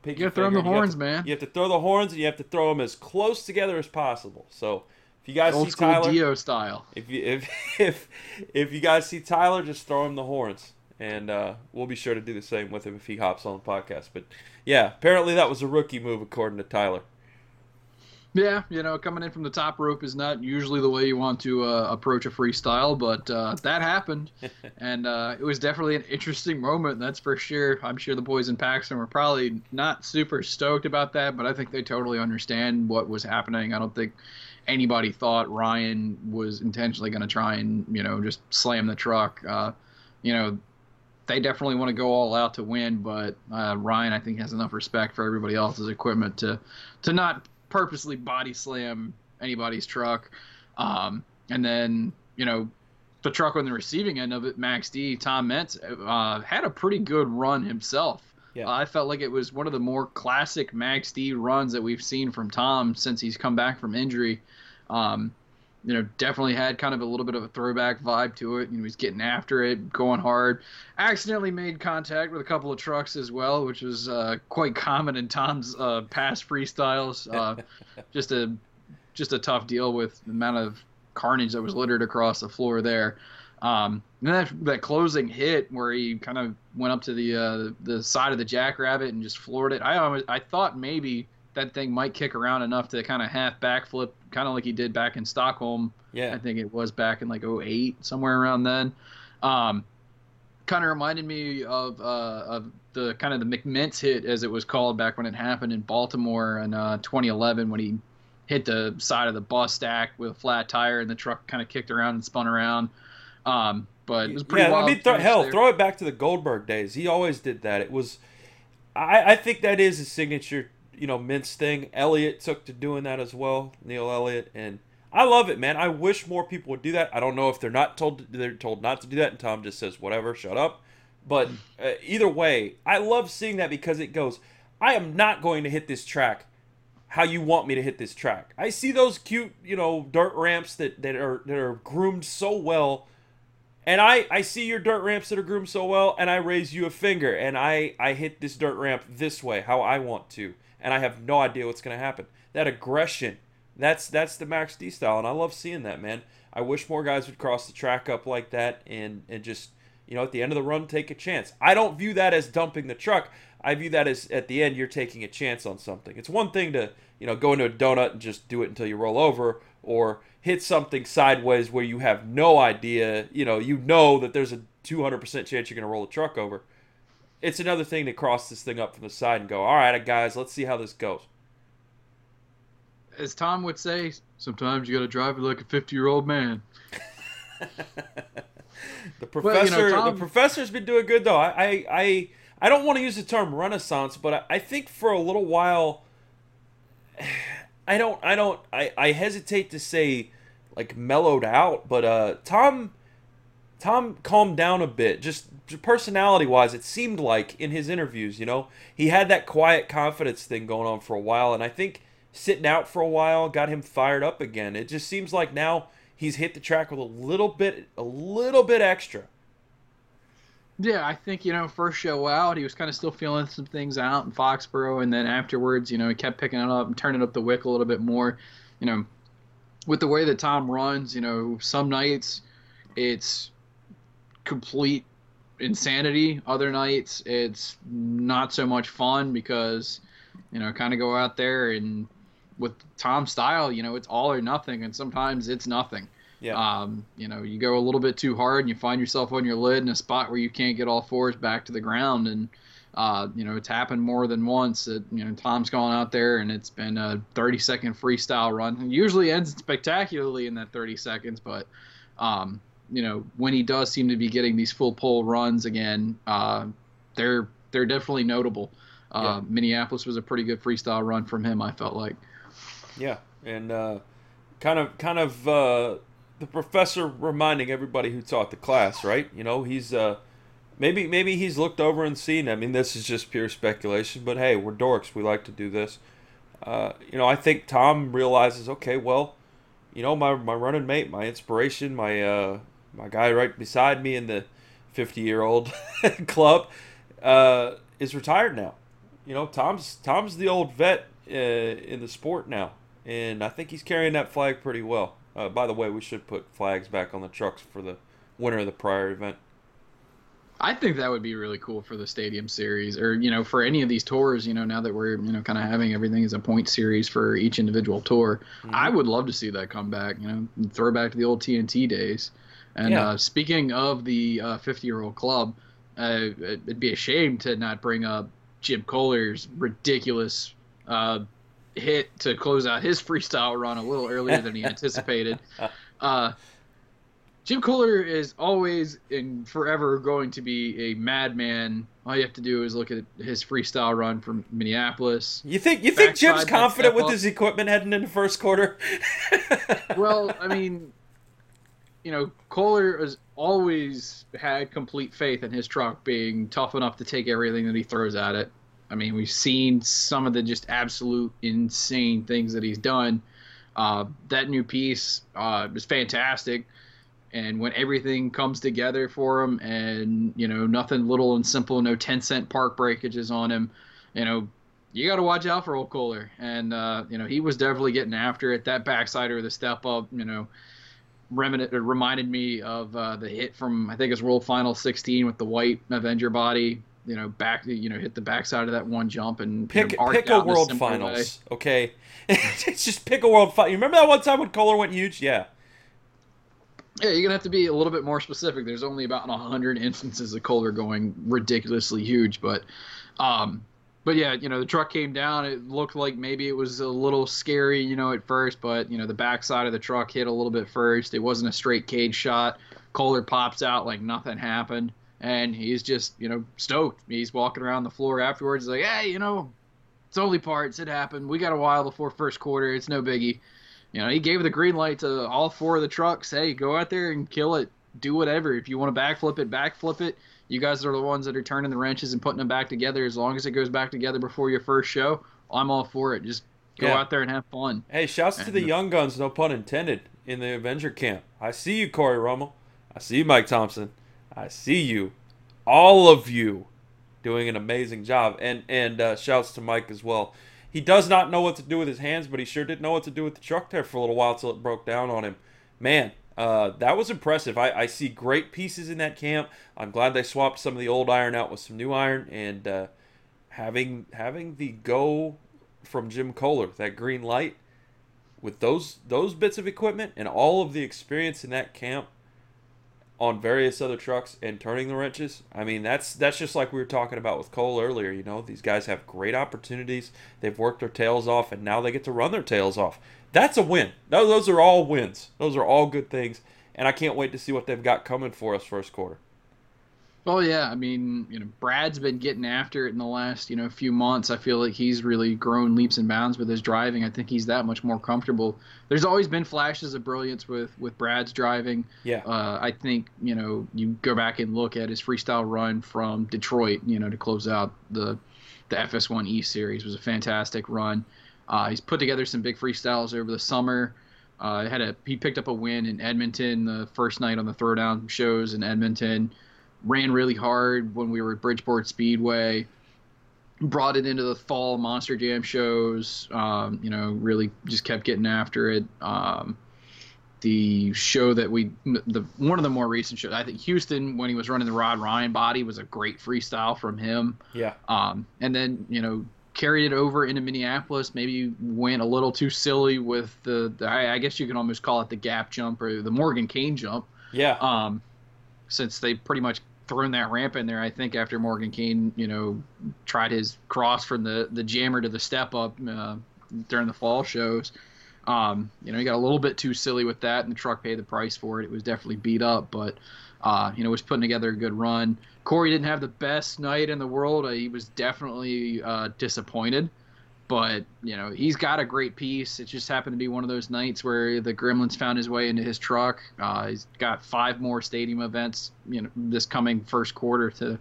pinky. You gotta throw the horns, to, man. You have to throw the horns, and you have to throw them as close together as possible. So if you guys Old see school Tyler, Dio style. If you if if if you guys see Tyler, just throw him the horns, and uh, we'll be sure to do the same with him if he hops on the podcast. But yeah, apparently that was a rookie move according to Tyler. Yeah, you know, coming in from the top rope is not usually the way you want to uh, approach a freestyle, but uh, that happened, and uh, it was definitely an interesting moment. That's for sure. I'm sure the boys in Paxton were probably not super stoked about that, but I think they totally understand what was happening. I don't think anybody thought Ryan was intentionally going to try and you know just slam the truck. Uh, you know, they definitely want to go all out to win, but uh, Ryan I think has enough respect for everybody else's equipment to to not purposely body slam anybody's truck. Um, and then, you know, the truck on the receiving end of it, Max D, Tom Meents, uh, had a pretty good run himself. Yeah. Uh, I felt like it was one of the more classic Max D runs that we've seen from Tom since he's come back from injury. Um, you know, definitely had kind of a little bit of a throwback vibe to it. You know, he's getting after it, going hard. Accidentally made contact with a couple of trucks as well, which was uh, quite common in Tom's uh, past freestyles. Uh, just a just a tough deal with the amount of carnage that was littered across the floor there. Um, and that that closing hit where he kind of went up to the uh, the side of the jackrabbit and just floored it. I almost, I thought maybe that thing might kick around enough to kind of half backflip, kind of like he did back in Stockholm. Yeah. I think it was back in like 08, somewhere around then. Um, kind of reminded me of uh, of the kind of the McMints hit, as it was called back when it happened in Baltimore in uh, 2011 when he hit the side of the bus stack with a flat tire and the truck kind of kicked around and spun around. Um, but it was pretty yeah, I mean, th- hell, there. throw it back to the Goldberg days. He always did that. It was, I, I think that is his signature you know Meents thing. Elliot took to doing that as well, Neil Elliott, and I love it, man. I wish more people would do that. I don't know if they're not told they're told not to do that, and Tom just says whatever, shut up. But uh, either way, I love seeing that because it goes. I am not going to hit this track how you want me to hit this track. I see those cute, you know, dirt ramps that, that are that are groomed so well. And I, I see your dirt ramps that are groomed so well, and I raise you a finger, and I, I hit this dirt ramp this way, how I want to, and I have no idea what's going to happen. That aggression, that's that's the Max D style, and I love seeing that, man. I wish more guys would cross the track up like that, and and just you know at the end of the run take a chance. I don't view that as dumping the truck. I view that as at the end you're taking a chance on something. It's one thing to you know go into a donut and just do it until you roll over, or hit something sideways where you have no idea. You know you know that there's a 200% chance you're going to roll a truck over. It's another thing to cross this thing up from the side and go, all right, guys, let's see how this goes. As Tom would say, sometimes you got to drive it like a 50 year old man. the professor, well, you know, Tom... the professor's been doing good though. I, I, I I don't want to use the term renaissance, but I, think for a little while, I don't, I don't, I, I hesitate to say like mellowed out, but uh, Tom, Tom calmed down a bit, just personality wise. It seemed like in his interviews, you know, he had that quiet confidence thing going on for a while, and I think sitting out for a while got him fired up again. It just seems like now he's hit the track with a little bit, a little bit extra. Yeah, I think you know first show out he was kind of still feeling some things out in Foxborough, and then afterwards, you know, he kept picking it up and turning up the wick a little bit more. You know, with the way that Tom runs, you know, some nights it's complete insanity. Other nights it's not so much fun because you know, kind of go out there and with Tom's style, you know, it's all or nothing, and sometimes it's nothing. Yeah. Um, you know, you go a little bit too hard and you find yourself on your lid in a spot where you can't get all fours back to the ground. And, uh, you know, it's happened more than once that, you know, Tom's gone out there and it's been a 30 second freestyle run. It usually ends spectacularly in that 30 seconds, but, um, you know, when he does seem to be getting these full pull runs again, uh, they're, they're definitely notable. Uh, yeah. Minneapolis was a pretty good freestyle run from him, I felt like. Yeah. And, uh, kind of, kind of, uh, the professor reminding everybody who taught the class, right? You know, he's uh, maybe maybe he's looked over and seen. I mean, this is just pure speculation, but hey, we're dorks. We like to do this. Uh, you know, I think Tom realizes, okay, well, you know, my my running mate, my inspiration, my uh, my guy right beside me in the fifty year old club uh, is retired now. You know, Tom's Tom's the old vet uh, in the sport now, and I think he's carrying that flag pretty well. Uh, by the way, we should put flags back on the trucks for the winner of the prior event. I think that would be really cool for the stadium series, or you know, for any of these tours. You know, now that we're you know kind of having everything as a point series for each individual tour, mm-hmm. I would love to see that come back. You know, throw back to the old TNT days. And yeah. uh, speaking of the 50 uh, year old club, uh, it'd be a shame to not bring up Jim Koehler's ridiculous uh, hit to close out his freestyle run a little earlier than he anticipated. Uh, Jim Koehler is always and forever going to be a madman. All you have to do is look at his freestyle run from Minneapolis. You think you think Jim's confident with his equipment heading into first quarter? well, I mean, you know, Koehler has always had complete faith in his truck being tough enough to take everything that he throws at it. I mean, we've seen some of the just absolute insane things that he's done. Uh, that new piece uh, is fantastic. And when everything comes together for him, and you know nothing little and simple, no ten cent park breakages on him, you know you got to watch out for old Koehler. And uh, you know he was definitely getting after it. That backside or the step up, you know, reminded reminded me of uh, the hit from I think it's World Final 16 with the white Avenger body you know back you know hit the backside of that one jump and pick you know, pick a world finals way. okay? It's just pick a world final you remember that one time when Koehler went huge? Yeah. Yeah you're gonna have to be a little bit more specific. There's only about 100 instances of Koehler going ridiculously huge but um but yeah you know the truck came down. It looked like maybe it was a little scary you know at first but you know the backside of the truck hit a little bit first. It wasn't a straight cage shot. Koehler pops out like nothing happened and he's just you know stoked. He's walking around the floor afterwards, like, hey, you know, it's only parts. It happened. We got a while before first quarter. It's no biggie. you know, he gave the green light to all four of the trucks. Hey, go out there and kill it. Do whatever. If you want to backflip it, backflip it. You guys are the ones that are turning the wrenches and putting them back together. As long as it goes back together before your first show, I'm all for it. Just go Yeah. out there and have fun. Hey, shouts to the young guns, no pun intended, in the Avenger camp. I see you, Cory Rummell. I see you, Mike Thompson. I see you, all of you, doing an amazing job. And and uh, shouts to Mike as well. He does not know what to do with his hands, but he sure did know what to do with the truck there for a little while till it broke down on him. Man, uh, that was impressive. I, I see great pieces in that camp. I'm glad they swapped some of the old iron out with some new iron, and uh, having having the go from Jim Koehler, that green light, with those those bits of equipment and all of the experience in that camp on various other trucks and turning the wrenches. I mean, that's that's just like we were talking about with Cole earlier. You know, these guys have great opportunities. They've worked their tails off, and now they get to run their tails off. That's a win. Those those are all wins. Those are all good things, and I can't wait to see what they've got coming for us first quarter. Oh yeah, I mean, you know, Brad's been getting after it in the last, you know, few months. I feel like he's really grown leaps and bounds with his driving. I think he's that much more comfortable. There's always been flashes of brilliance with with Brad's driving. Yeah. Uh, I think you know you go back and look at his freestyle run from Detroit, you know, to close out the the FS1 E series was a fantastic run. Uh, he's put together some big freestyles over the summer. Uh, had a he picked up a win in Edmonton the first night on the throwdown shows in Edmonton. Ran really hard when we were at Bridgeport Speedway. Brought it into the fall Monster Jam shows. Um, you know, really just kept getting after it. Um, the show that we the one of the more recent shows I think Houston when he was running the Rod Ryan body was a great freestyle from him. Yeah. Um, and then you know carried it over into Minneapolis. Maybe went a little too silly with the, the I, I guess you can almost call it the gap jump or the Morgan Kane jump. Yeah. Um, since they pretty much thrown that ramp in there, I think after Morgan Kane, you know, tried his cross from the the jammer to the step up uh, during the fall shows. Um, you know, he got a little bit too silly with that, and the truck paid the price for it. It was definitely beat up, but uh, you know, was putting together a good run. Cory didn't have the best night in the world. Uh, he was definitely uh, disappointed, but you know, he's got a great piece. It just happened to be one of those nights where the Gremlins found his way into his truck. Uh, he's got five more stadium events, you know, this coming first quarter to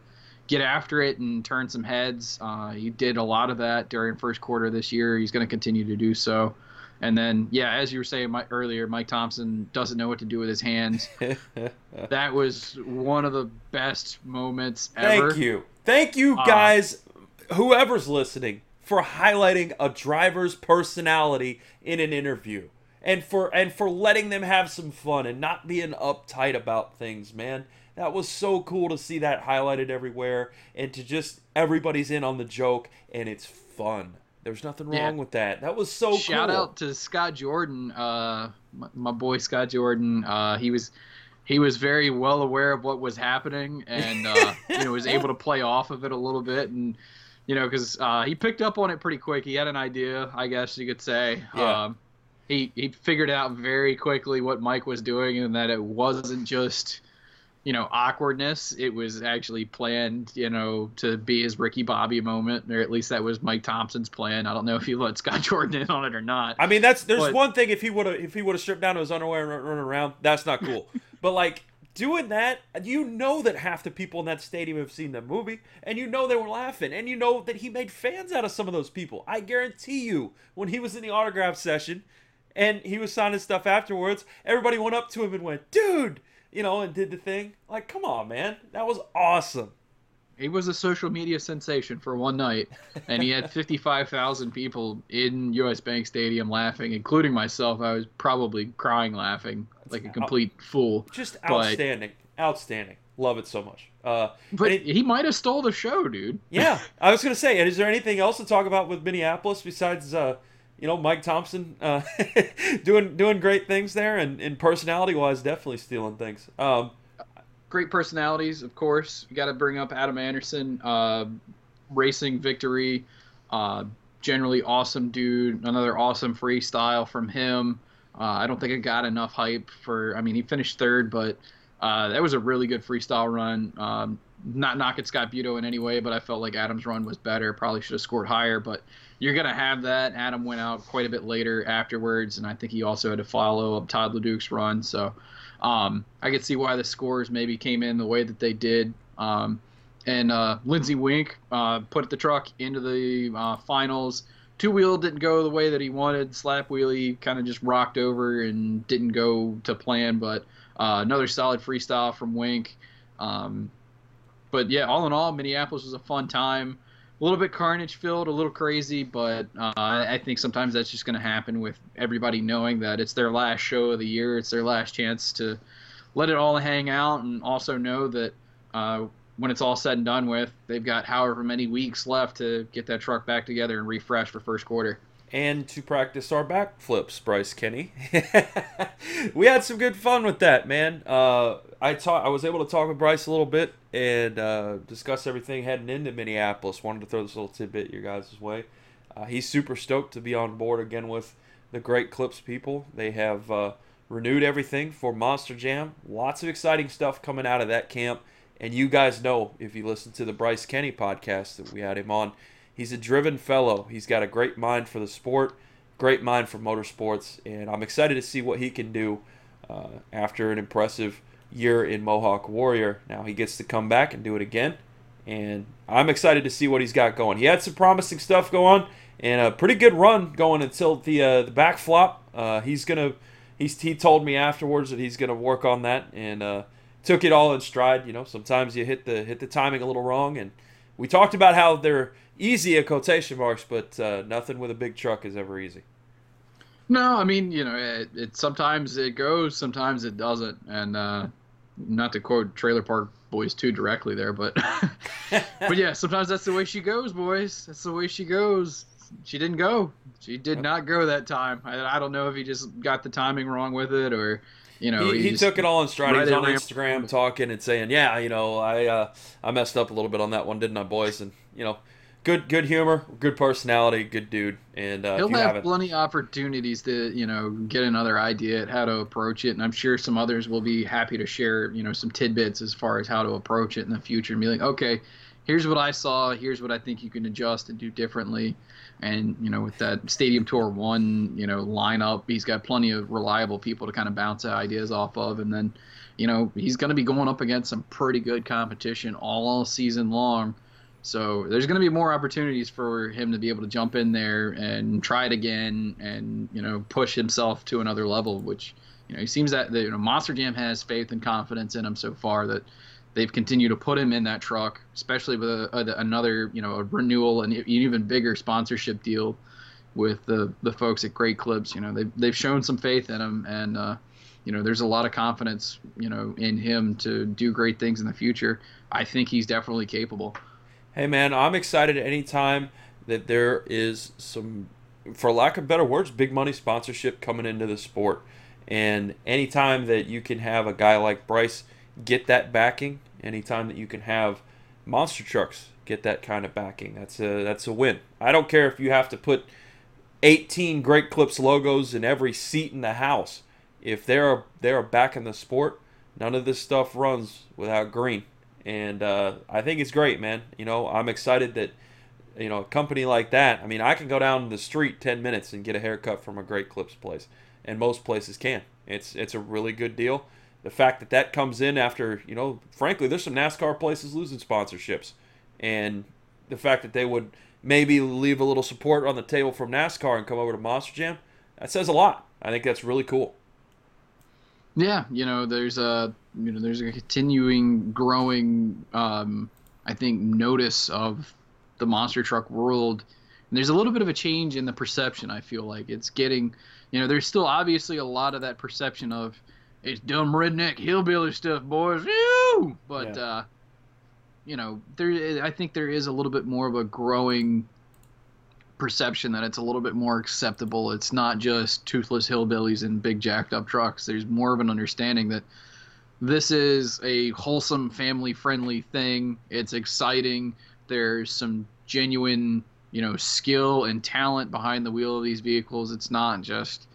get after it and turn some heads. Uh, he did a lot of that during first quarter this year. He's going to continue to do so. And then, yeah, as you were saying Mike, earlier, Mike Thompson doesn't know what to do with his hands. that was one of the best moments ever. Thank you. Thank you, Uh, guys, whoever's listening, for highlighting a driver's personality in an interview. And for and for letting them have some fun and not being uptight about things, man. That was so cool to see that highlighted everywhere and to just everybody's in on the joke and it's fun. There's nothing wrong Yeah. with that. That was so Shout cool. out to Scott Jordan, uh, my, my boy Scott Jordan. Uh, he was he was very well aware of what was happening, and uh, you know was able to play off of it a little bit, and you know because uh, he picked up on it pretty quick. He had an idea, I guess you could say. Yeah. Um, he he figured out very quickly what Mike was doing, and that it wasn't just you know awkwardness it was actually planned you know to be his ricky bobby moment or at least that was mike thompson's plan i don't know if he let scott jordan in on it or not I mean, that's there's But- one thing if he would have if he would have stripped down to his underwear and run, run around, that's not cool. but like doing that, you know that half the people in that stadium have seen the movie, and you know they were laughing, and you know that he made fans out of some of those people. I guarantee you, when he was in the autograph session, and he was signing stuff afterwards, everybody went up to him and went, "Dude," you know, and did the thing. Like, come on, man, that was awesome. He was a social media sensation for one night and he had 55,000 people in US Bank Stadium laughing including myself I was probably crying laughing like a complete fool Just But- outstanding, outstanding. Love it so much. Uh, but it- he might have stole the show dude Yeah, I was gonna say, and is there anything else to talk about with Minneapolis besides, uh, you know, Mike Thompson uh, doing doing great things there, and, and personality wise, definitely stealing things. Um, great personalities, of course. You got to bring up Adam Anderson, uh, racing victory, uh, generally awesome dude. Another awesome freestyle from him. Uh, I don't think it got enough hype for. I mean, he finished third, but uh, that was a really good freestyle run. Um, not knocking Scott Buetow in any way, but I felt like Adam's run was better. Probably should have scored higher, but you're gonna have that. Adam went out quite a bit later afterwards, and I think he also had to follow up Todd LeDuc's run. So um, I could see why the scores maybe came in the way that they did. Um, and uh, Lindsey Weenk uh, put the truck into the uh, finals. Two wheel didn't go the way that he wanted. Slap wheelie kind of just rocked over and didn't go to plan, but uh, another solid freestyle from Weenk. Um, but yeah, all in all, Minneapolis was a fun time. A little bit carnage filled, a little crazy, but uh, I think sometimes that's just going to happen with everybody knowing that it's their last show of the year. It's their last chance to let it all hang out, and also know that uh, when it's all said and done with, they've got however many weeks left to get that truck back together and refresh for first quarter and to practice our backflips, Bryce Kenny. we had some good fun with that, man. Uh, I talk, I was able to talk with Bryce a little bit and uh, discuss everything heading into Minneapolis. Wanted to throw this little tidbit your guys' way. Uh, he's super stoked to be on board again with the Great Clips people. They have uh, renewed everything for Monster Jam. Lots of exciting stuff coming out of that camp. And you guys know if you listen to the Bryce Kenny podcast that we had him on He's a driven fellow. He's got a great mind for the sport, great mind for motorsports, and I'm excited to see what he can do uh, after an impressive year in Mohawk Warrior. Now he gets to come back and do it again, and I'm excited to see what he's got going. He had some promising stuff going and a pretty good run going until the uh, the back flop. Uh, he's gonna he's he told me afterwards that he's gonna work on that and uh, took it all in stride. You know, sometimes you hit the hit the timing a little wrong, and we talked about how they're easy a quotation marks, but uh, nothing with a big truck is ever easy. No, I mean, you know, it, it sometimes it goes, sometimes it doesn't, and uh, not to quote Trailer Park Boys too directly there, but but yeah, sometimes that's the way she goes, boys. That's the way she goes. She didn't go. She did not go that time. I, I don't know if he just got the timing wrong with it or you know, he, he took it all in stride. Right he was on Instagram talking and saying, "Yeah, you know, I uh, I messed up a little bit on that one, didn't I, boys?" And you know, good good humor, good personality, good dude, and uh, he'll have plenty of opportunities to you know get another idea at how to approach it, and I'm sure some others will be happy to share you know some tidbits as far as how to approach it in the future and be like, okay, here's what I saw, here's what I think you can adjust and do differently, and you know with that Stadium Tour one you know lineup, he's got plenty of reliable people to kind of bounce ideas off of, and then you know he's going to be going up against some pretty good competition all season long so there's going to be more opportunities for him to be able to jump in there and try it again, and you know push himself to another level. Which you know he seems that the, you know Monster Jam has faith and confidence in him so far that they've continued to put him in that truck, especially with a, a, another you know a renewal and an even bigger sponsorship deal with the the folks at Great Clips. You know they've they've shown some faith in him and. Uh, you know, there's a lot of confidence, you know, in him to do great things in the future. I think he's definitely capable hey man, I'm excited anytime that there is some, for lack of better words, big money sponsorship coming into the sport. And anytime that you can have a guy like Bryce get that backing, anytime that you can have monster trucks get that kind of backing, that's a that's a win. I don't care if you have to put 18 Great Clips logos in every seat in the house. If they're they're back in the sport, none of this stuff runs without green and uh, I think it's great, man. You know, I'm excited that you know a company like that. I mean, I can go down the street ten minutes and get a haircut from a Great Clips place, and most places can. It's it's a really good deal. The fact that that comes in after you know, frankly, there's some NASCAR places losing sponsorships, and the fact that they would maybe leave a little support on the table from NASCAR and come over to Monster Jam, that says a lot. I think that's really cool. Yeah, you know, there's a you know there's a continuing growing um, I think notice of the monster truck world. And there's a little bit of a change in the perception. I feel like it's getting, you know, there's still obviously a lot of that perception of it's dumb redneck hillbilly stuff, boys. Ew! But yeah. uh, you know, there I think there is a little bit more of a growing perception that it's a little bit more acceptable. It's not just toothless hillbillies and big jacked up trucks. There's more of an understanding that this is a wholesome, family friendly thing. It's exciting. There's some genuine, you know, skill and talent behind the wheel of these vehicles. It's not just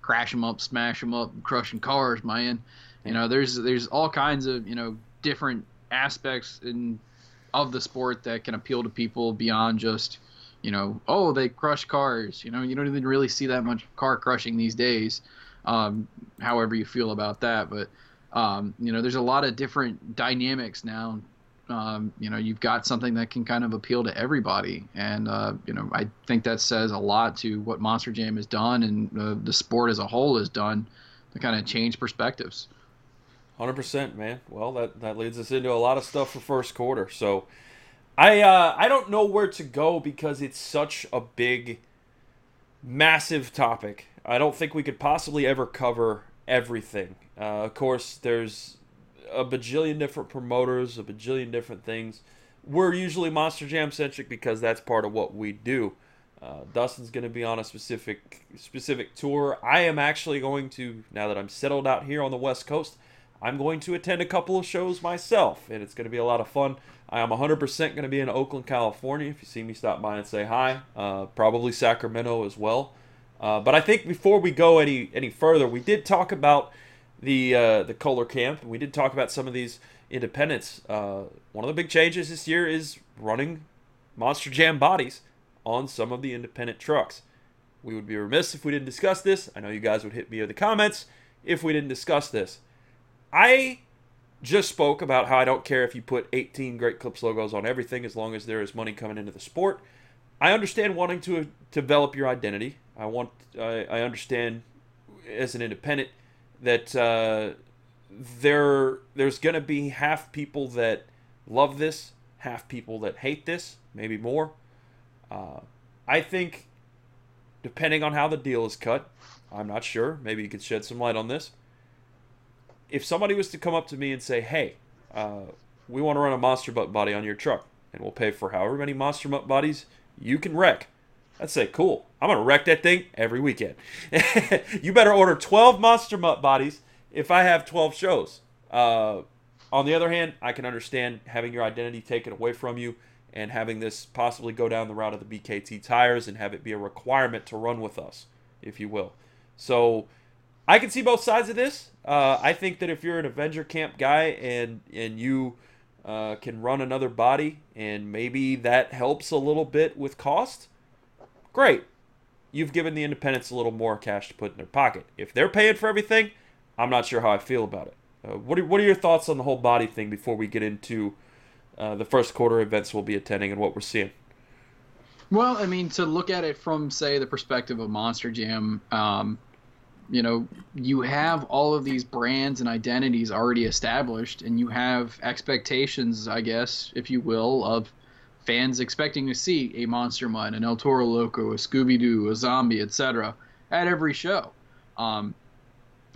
crash them up, smash them up, crushing cars, man. You know, there's there's all kinds of you know different aspects in of the sport that can appeal to people beyond just you know oh they crush cars. You know, you don't even really see that much car crushing these days. Um, however you feel about that, but um, you know, there's a lot of different dynamics now um, you know you've got something that can kind of appeal to everybody and uh, you know i think that says a lot to what monster jam has done and uh, the sport as a whole has done to kind of change perspectives 100% man well that, that leads us into a lot of stuff for first quarter so i uh, i don't know where to go because it's such a big massive topic i don't think we could possibly ever cover everything uh, of course there's a bajillion different promoters, a bajillion different things. We're usually Monster Jam centric because that's part of what we do. Uh, Dustin's going to be on a specific specific tour. I am actually going to now that I'm settled out here on the West Coast. I'm going to attend a couple of shows myself, and it's going to be a lot of fun. I am 100% going to be in Oakland, California. If you see me stop by and say hi, uh, probably Sacramento as well. Uh, but I think before we go any any further, we did talk about the uh, the Koehler camp. We did talk about some of these independents. Uh, one of the big changes this year is running Monster Jam bodies on some of the independent trucks. We would be remiss if we didn't discuss this. I know you guys would hit me in the comments if we didn't discuss this. I just spoke about how I don't care if you put 18 Great Clips logos on everything as long as there is money coming into the sport. I understand wanting to develop your identity. I want I, I understand as an independent that uh, there there's going to be half people that love this, half people that hate this, maybe more. Uh, I think, depending on how the deal is cut, I'm not sure. Maybe you could shed some light on this. If somebody was to come up to me and say, "Hey, uh, we want to run a monster butt body on your truck, and we'll pay for however many monster butt bodies you can wreck," I'd say, cool. I'm gonna wreck that thing every weekend. you better order 12 Monster butt bodies if I have 12 shows. Uh, on the other hand, I can understand having your identity taken away from you and having this possibly go down the route of the BKT tires and have it be a requirement to run with us, if you will. So I can see both sides of this. Uh, I think that if you're an Avenger Camp guy and and you uh, can run another body and maybe that helps a little bit with cost, great. You've given the independents a little more cash to put in their pocket. If they're paying for everything, I'm not sure how I feel about it. Uh, what, are, what are your thoughts on the whole body thing before we get into uh, the first quarter events we'll be attending and what we're seeing? Well, I mean, to look at it from, say, the perspective of Monster Jam, um, you know, you have all of these brands and identities already established, and you have expectations, I guess, if you will, of fans expecting to see a Monster Mutt, an El Toro Loco, a Scooby Doo, a zombie, etc., at every show. Um,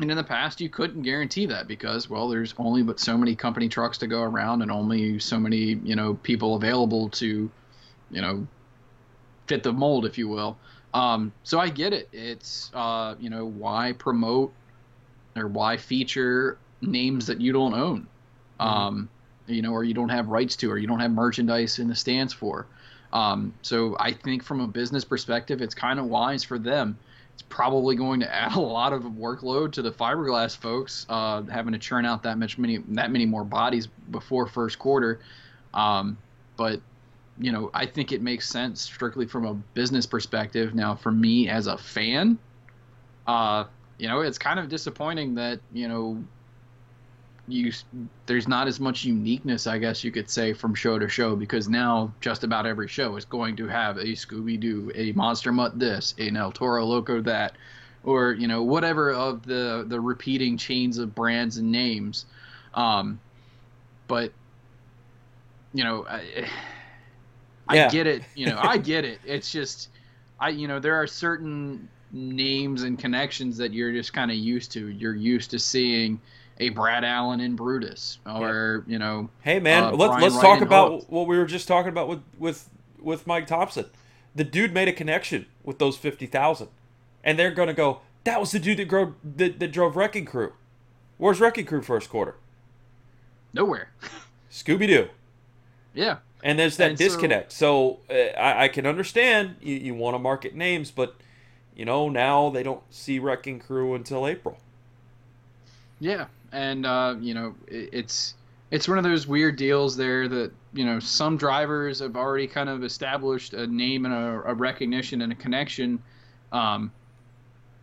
and in the past, you couldn't guarantee that because, well, there's only but so many company trucks to go around, and only so many, you know, people available to, you know, fit the mold, if you will. Um, so I get it. It's, uh, you know, why promote or why feature names that you don't own? Mm-hmm. Um, you know, or you don't have rights to, or you don't have merchandise in the stands for. Um, so I think from a business perspective, it's kind of wise for them. It's probably going to add a lot of workload to the fiberglass folks, uh, having to churn out that much many that many more bodies before first quarter. Um, but you know, I think it makes sense strictly from a business perspective. Now, for me as a fan, uh, you know, it's kind of disappointing that you know you there's not as much uniqueness, I guess you could say, from show to show because now just about every show is going to have a Scooby Doo, a Monster Mutt this, an El Toro Loco that, or you know whatever of the the repeating chains of brands and names. Um, but you know, I, I yeah. get it. You know, I get it. It's just, I you know, there are certain names and connections that you're just kind of used to. You're used to seeing a Brad Allen in Brutus, or yeah. you know. Hey man, uh, let's let's Wright talk about what we were just talking about with with with Mike Thompson. The dude made a connection with those fifty thousand, and they're gonna go. That was the dude that drove that, that drove Wrecking Crew. Where's Wrecking Crew first quarter? Nowhere. Scooby Doo. Yeah. And there's that and disconnect. So, so uh, I, I, can understand you, you want to market names, but you know now they don't see Wrecking Crew until April. Yeah, and uh, you know it, it's it's one of those weird deals there that you know some drivers have already kind of established a name and a, a recognition and a connection. Um,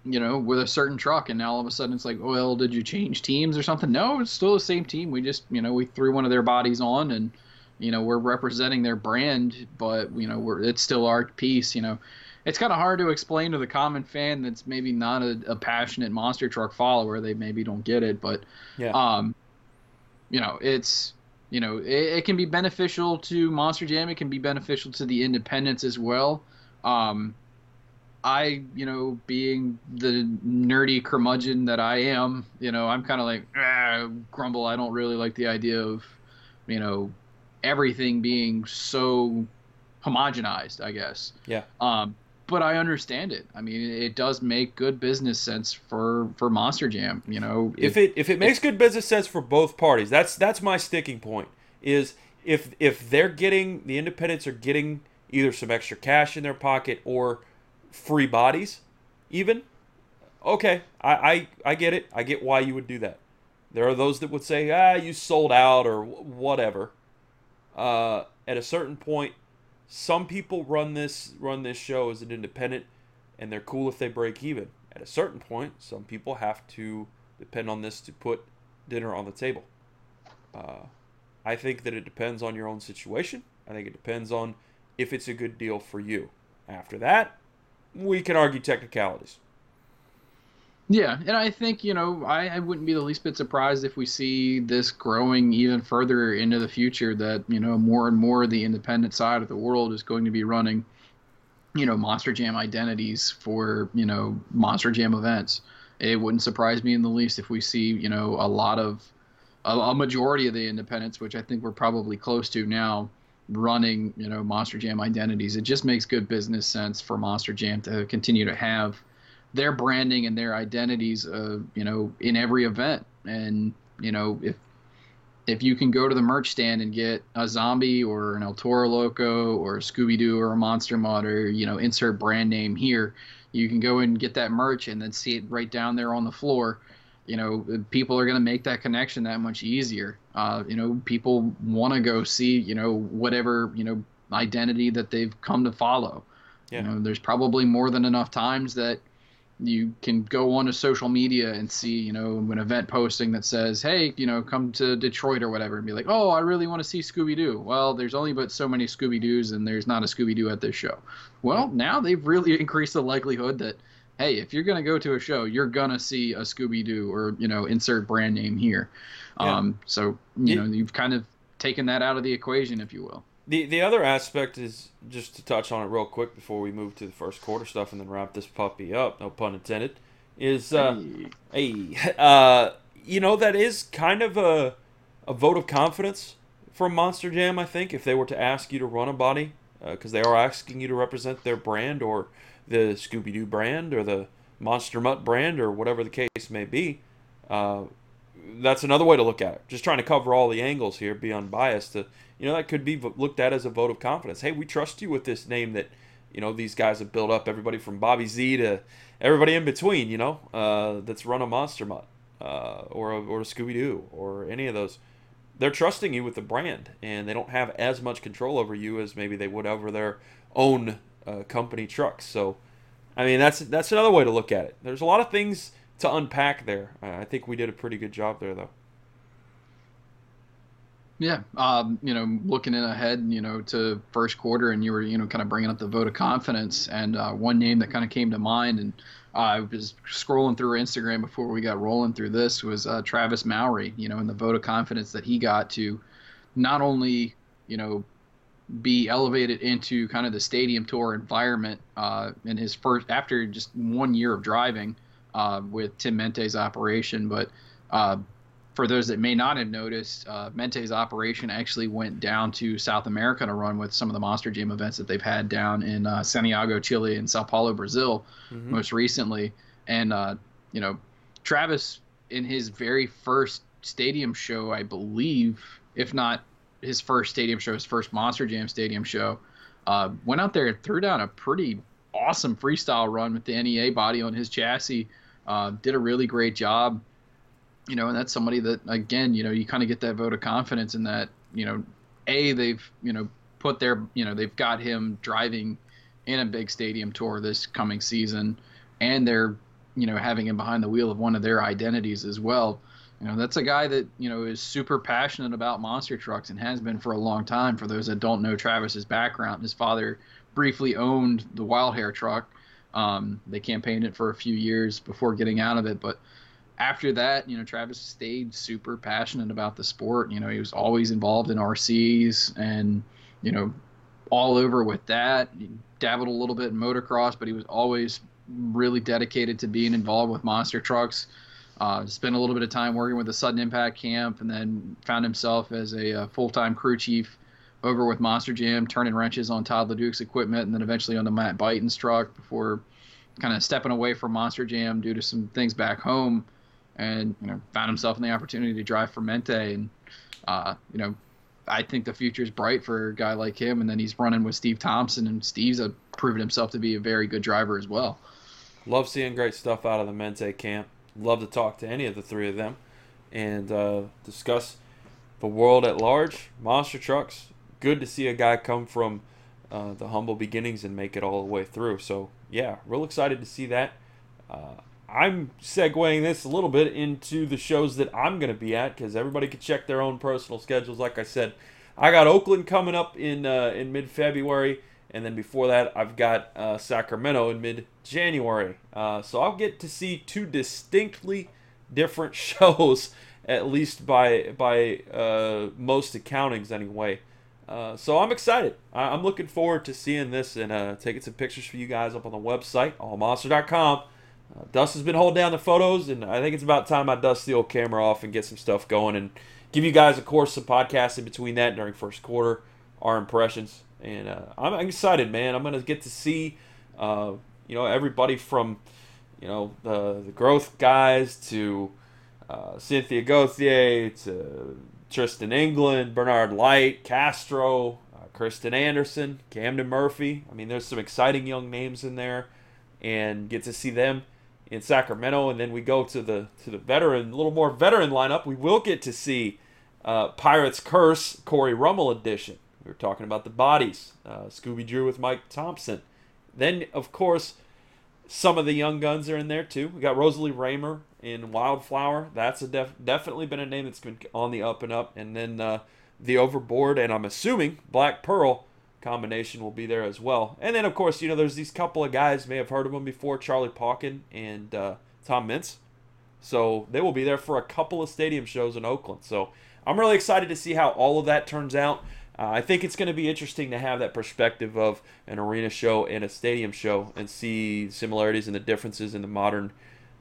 you know, with a certain truck, and now all of a sudden it's like, well, did you change teams or something? No, it's still the same team. We just, you know, we threw one of their bodies on, and you know, we're representing their brand, but you know, we're it's still our piece. You know, it's kind of hard to explain to the common fan that's maybe not a, a, passionate monster truck follower. They maybe don't get it, but yeah. um, you know, it's you know, it, it, can be beneficial to Monster Jam. It can be beneficial to the independents as well. Um, I, you know, being the nerdy curmudgeon that I am, you know, I'm kind of like ah, grumble. I don't really like the idea of, you know, everything being so homogenized. I guess. Yeah. Um, but I understand it. I mean, it does make good business sense for for Monster Jam. You know, if, if it if it makes good business sense for both parties, that's that's my sticking point. Is if if they're getting the independents are getting either some extra cash in their pocket or free bodies, even. Okay, I, I I get it. I get why you would do that. There are those that would say, ah, you sold out or whatever. Uh, at a certain point, some people run this run this show as an independent, and they're cool if they break even. At a certain point, some people have to depend on this to put dinner on the table. Uh, I think that it depends on your own situation. I think it depends on if it's a good deal for you. After that, we can argue technicalities. Yeah, and I think you know I, I wouldn't be the least bit surprised if we see this growing even further into the future. That you know more and more the independent side of the world is going to be running, you know, Monster Jam identities for you know Monster Jam events. It wouldn't surprise me in the least if we see you know a lot of a, a majority of the independents, which I think we're probably close to now, running you know Monster Jam identities. It just makes good business sense for Monster Jam to continue to have their branding and their identities, uh, you know, in every event. And you know, if if you can go to the merch stand and get a zombie or an El Toro Loco or a Scooby Doo or a Monster Mutt or you know, insert brand name here, you can go and get that merch and then see it right down there on the floor. You know, people are going to make that connection that much easier. Uh, you know, people want to go see, you know, whatever, you know, identity that they've come to follow. Yeah. You know, there's probably more than enough times that you can go on to social media and see, you know, an event posting that says, "Hey, you know, come to Detroit or whatever," and be like, "Oh, I really want to see Scooby Doo." Well, there's only but so many Scooby Doos, and there's not a Scooby Doo at this show. Well, now they've really increased the likelihood that, hey, if you're gonna go to a show, you're gonna see a Scooby Doo or you know, insert brand name here. Yeah. Um, so you know, you've kind of taken that out of the equation, if you will. The the other aspect is just to touch on it real quick before we move to the first quarter stuff and then wrap this puppy up. No pun intended. Is uh, hey, hey uh, you know that is kind of a a vote of confidence from Monster Jam. I think if they were to ask you to run a body, because uh, they are asking you to represent their brand or the Scooby Doo brand or the Monster Mutt brand or whatever the case may be. Uh, that's another way to look at it. Just trying to cover all the angles here, be unbiased. To you know, that could be looked at as a vote of confidence. Hey, we trust you with this name that you know these guys have built up. Everybody from Bobby Z to everybody in between. You know, uh, that's run a Monster Mutt uh, or a, or Scooby Doo or any of those. They're trusting you with the brand, and they don't have as much control over you as maybe they would over their own uh, company trucks. So, I mean, that's that's another way to look at it. There's a lot of things to unpack there. I think we did a pretty good job there, though. Yeah, um, you know, looking in ahead, you know, to first quarter, and you were, you know, kind of bringing up the vote of confidence, and uh, one name that kind of came to mind, and uh, I was scrolling through Instagram before we got rolling through this was uh, Travis Mowry, you know, and the vote of confidence that he got to not only, you know, be elevated into kind of the stadium tour environment uh, in his first after just one year of driving uh, with Tim Mente's operation. But uh, for those that may not have noticed, uh, Mente's operation actually went down to South America to run with some of the Monster Jam events that they've had down in uh, Santiago, Chile, and Sao Paulo, Brazil, mm-hmm. most recently. And uh, you know, Travis in his very first stadium show, I believe, if not his first stadium show, his first Monster Jam stadium show, uh, went out there and threw down a pretty awesome freestyle run with the NEA body on his chassis uh, did a really great job. you know, and that's somebody that again, you know, you kind of get that vote of confidence in that, you know, a they've you know put their you know they've got him driving in a big stadium tour this coming season, and they're you know having him behind the wheel of one of their identities as well. You know, that's a guy that you know is super passionate about monster trucks and has been for a long time. For those that don't know Travis's background, his father briefly owned the Wild Hair truck. Um, they campaigned it for a few years before getting out of it, but after that, you know, Travis stayed super passionate about the sport. You know, he was always involved in RCs and, you know, all over with that. He dabbled a little bit in motocross, but he was always really dedicated to being involved with monster trucks. Uh, spent a little bit of time working with the Sudden Impact camp, and then found himself as a, a uh, full-time crew chief over with Monster Jam, turning wrenches on Todd LeDuc's equipment, and then eventually on the Matt Byton's truck before kind of stepping away from Monster Jam due to some things back home and you know found himself in the opportunity to drive for Mente, and uh, you know I think the future is bright for a guy like him. And then he's running with Steve Thompson, and Steve's a, proven himself to be a very good driver as well. Love seeing great stuff out of the Mente camp. Love to talk to any of the three of them and uh, discuss the world at large. Monster trucks. Good to see a guy come from uh, the humble beginnings and make it all the way through. So yeah, real excited to see that. Uh, I'm segueing this a little bit into the shows that I'm going to be at because everybody can check their own personal schedules. Like I said, I got Oakland coming up in uh, in mid February, and then before that, I've got uh, Sacramento in mid January. Uh, so I'll get to see two distinctly different shows, at least by by uh, most accountings anyway. Uh, so I'm excited. I- am looking forward to seeing this and uh, taking some pictures for you guys up on the website, allmonster.com. Uh, Dust has been holding down the photos, and I think it's about time I dust the old camera off and get some stuff going and give you guys, of course, some podcasts in between that during first quarter, our impressions. And uh, I'm, excited, man. I'm going to get to see, uh, you know, everybody from, you know, the, the growth guys to uh, Cynthia Gauthier to Tristan England, Bernard Light, Castro, uh, Krysten Anderson, Camden Murphy. I mean, there's some exciting young names in there, and get to see them in Sacramento, and then we go to the to the veteran, a little more veteran lineup. We will get to see uh, Pirates Curse Cory Rummell edition. We were talking about the bodies, uh, Scooby Doo with Mike Thompson. Then, of course, some of the young guns are in there too. We got Rosalee Ramer in Wildflower. That's a def- definitely been a name that's been on the up and up. And then uh, the Overboard, and I'm assuming Black Pearl combination will be there as well. And then, of course, you know, there's these couple of guys, may have heard of them before Charlie Pauken and uh, Tom Meents. So they will be there for a couple of stadium shows in Oakland. So I'm really excited to see how all of that turns out. Uh, I think it's going to be interesting to have that perspective of an arena show and a stadium show and see similarities and the differences in the modern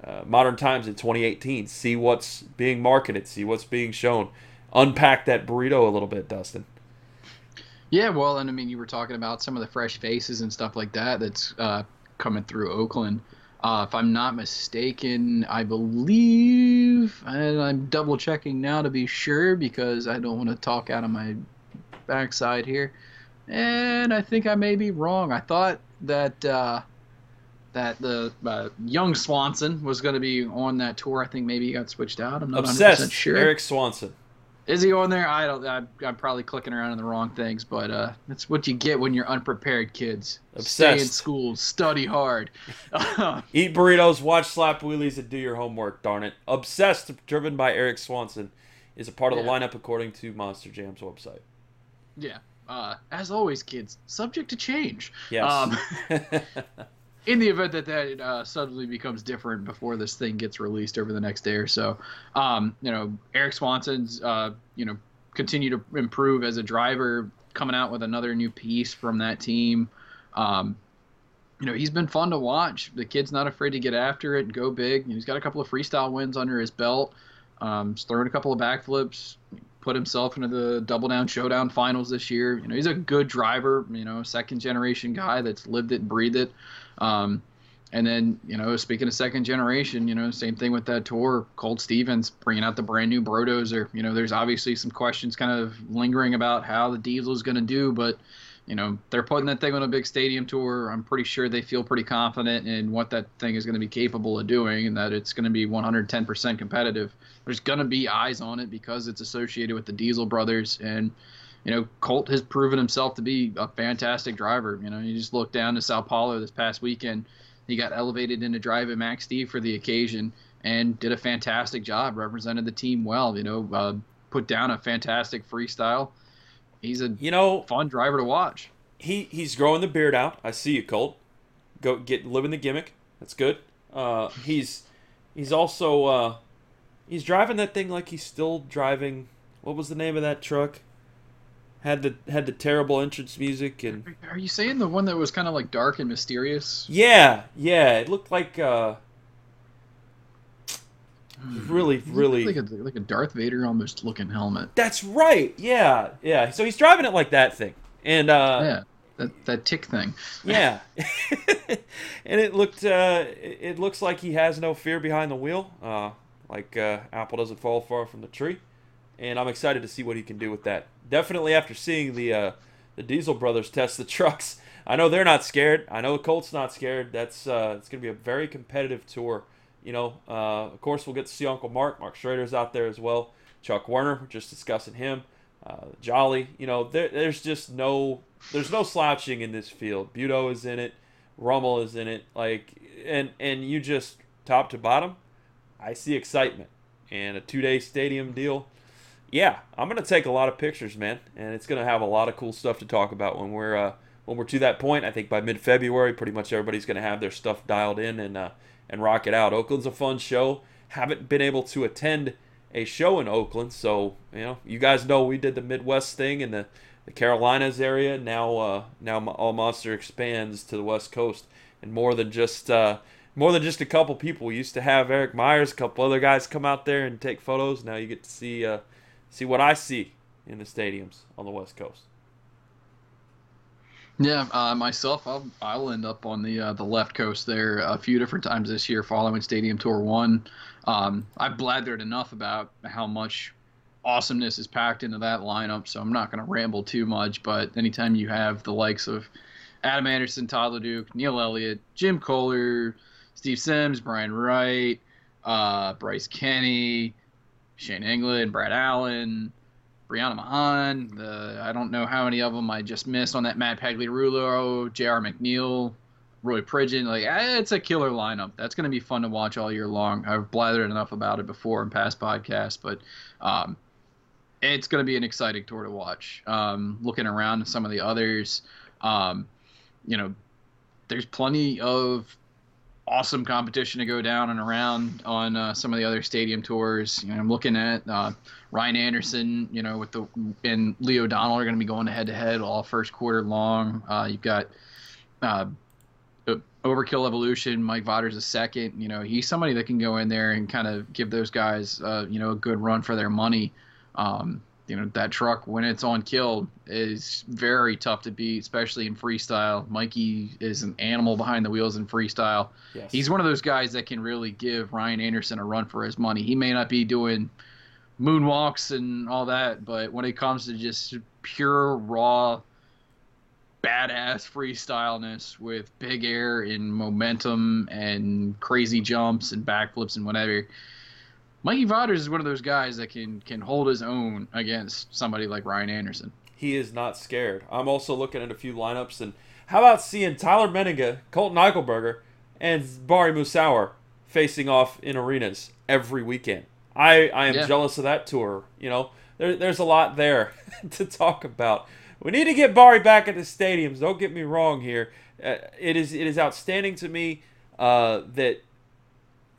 uh, modern times in 2018. See what's being marketed, see what's being shown. Unpack that burrito a little bit, Dustin. Yeah, well, and I mean, you were talking about some of the fresh faces and stuff like that that's uh, coming through Oakland. Uh, if I'm not mistaken, I believe, and I'm double checking now to be sure because I don't want to talk out of my backside here. And I think I may be wrong. I thought that uh, that the uh, young Swanson was going to be on that tour. I think maybe he got switched out. I'm not Obsessed. 100% sure. Eric Swanson. Is he on there? I don't. I'm, I'm, probably clicking around in the wrong things, but uh, that's what you get when you're unprepared, kids. Obsessed. Stay in school, study hard, eat burritos, watch slap wheelies, and do your homework. Darn it! Obsessed, driven by Eric Swanson, is a part of the lineup according to Monster Jam's website. Yeah. Uh, as always, kids, subject to change. Yes. Um, in the event that that uh, suddenly becomes different before this thing gets released over the next day or so, um, you know, Erik Swanson's, uh, you know, continue to improve as a driver, coming out with another new piece from that team. Um, you know, he's been fun to watch. The kid's not afraid to get after it and go big. He's got a couple of freestyle wins under his belt. Um, he's throwing a couple of backflips, put himself into the double down showdown finals this year. You know, he's a good driver, you know, second generation guy that's lived it breathed it. Um, and then, you know, speaking of second generation, you know, same thing with that tour. Colt Stevens bringing out the brand new Brodozer. You know, there's obviously some questions kind of lingering about how the diesel is going to do, but you know, they're putting that thing on a big stadium tour. I'm pretty sure they feel pretty confident in what that thing is going to be capable of doing and that it's going to be 110% competitive. There's going to be eyes on it because it's associated with the Diesel brothers. And, you know, Colt has proven himself to be a fantastic driver. You know, you just look down to Sao Paulo this past weekend. He got elevated into driving Max D for the occasion and did a fantastic job, represented the team well, you know, uh, put down a fantastic freestyle he's a you know fun driver to watch. He he's growing the beard out. I see you, Colt. Go get living the gimmick. That's good. Uh, he's he's also uh, he's driving that thing like he's still driving. What was the name of that truck? Had the had the terrible entrance music and. Are you saying the one that was kind of like dark and mysterious? Yeah, yeah. It looked like. Uh, really, really like a, like a Darth Vader almost looking helmet. That's right. Yeah, yeah. So he's driving it like that thing, and uh, yeah, that that tick thing. yeah, and it looked uh, it looks like he has no fear behind the wheel. Uh, like uh, apple doesn't fall far from the tree, and I'm excited to see what he can do with that. Definitely after seeing the uh, the Diesel brothers test the trucks. I know they're not scared. I know the Colt's not scared. That's uh, it's going to be a very competitive tour you know, uh, of course, we'll get to see Uncle Mark. Mark Schrader's out there as well. Chuck Werner, just discussing him. Uh, Jolly, you know, there, there's just no, there's no slouching in this field. Buetow is in it, Rummell is in it, like, and and you just top to bottom, I see excitement and a two-day stadium deal. Yeah, I'm gonna take a lot of pictures, man, and it's gonna have a lot of cool stuff to talk about when we're uh, when we're to that point. I think by mid-February, pretty much everybody's gonna have their stuff dialed in and. Uh, and rock it out. Oakland's a fun show. Haven't been able to attend a show in Oakland, so you know you guys know we did the Midwest thing in the, the Carolinas area. Now uh, now All Monster expands to the West Coast, and more than just uh, more than just a couple people. We used to have Eric Myers, a couple other guys come out there and take photos. Now you get to see uh, see what I see in the stadiums on the West Coast. Yeah, uh, myself, I'll, I'll end up on the uh, the left coast there a few different times this year, following Stadium Tour One. Um, I've blathered enough about how much awesomeness is packed into that lineup, so I'm not going to ramble too much. But anytime you have the likes of Adam Anderson, Todd LeDuc, Neil Elliott, Jim Koehler, Steve Sims, Brian Wright, uh, Bryce Kenny, Shane England, Brad Allen, Brianna Mahan. The I don't know how many of them I just missed on that Matt Pagliarulo, J.R. McNeil, Roy Pridgeon. Like eh, it's a killer lineup. That's going to be fun to watch all year long. I've blathered enough about it before in past podcasts, but um, it's going to be an exciting tour to watch. Um, looking around some of the others, um, you know, there's plenty of awesome competition to go down and around on uh, some of the other stadium tours. You know, I'm looking at uh, Ryan Anderson, you know, with the and Leo O'Donnell are going to be going head to head all first quarter long. Uh, you've got uh, Overkill Evolution, Mike Vaters a second. You know, he's somebody that can go in there and kind of give those guys, uh, you know, a good run for their money. Um, you know that truck when it's on kill is very tough to beat, especially in freestyle. Mikey is an animal behind the wheels in freestyle. Yes. He's one of those guys that can really give Ryan Anderson a run for his money. He may not be doing moonwalks and all that, but when it comes to just pure raw badass freestyleness with big air and momentum and crazy jumps and backflips and whatever Mikey Vaters is one of those guys that can can hold his own against somebody like Ryan Anderson. He is not scared. I'm also looking at a few lineups, and how about seeing Tyler Menninga, Colton Eichelberger, and Bari Musawwir facing off in arenas every weekend? I, I am yeah. jealous of that tour. You know, there, there's a lot there to talk about. We need to get Bari back at the stadiums. Don't get me wrong here. Uh, it is it is outstanding to me uh, that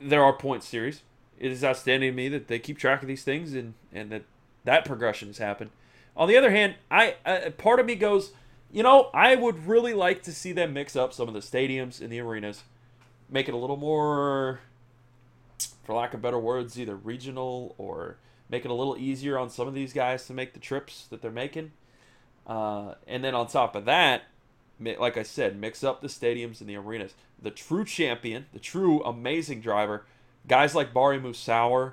there are point series it is outstanding to me that they keep track of these things and and that that progression has happened. On the other hand, I uh, part of me goes, you know, I would really like to see them mix up some of the stadiums and the arenas, make it a little more, for lack of better words, either regional or make it a little easier on some of these guys to make the trips that they're making. Uh, and then on top of that, like I said, mix up the stadiums and the arenas. The true champion, the true amazing driver, guys like Bari Musawwir,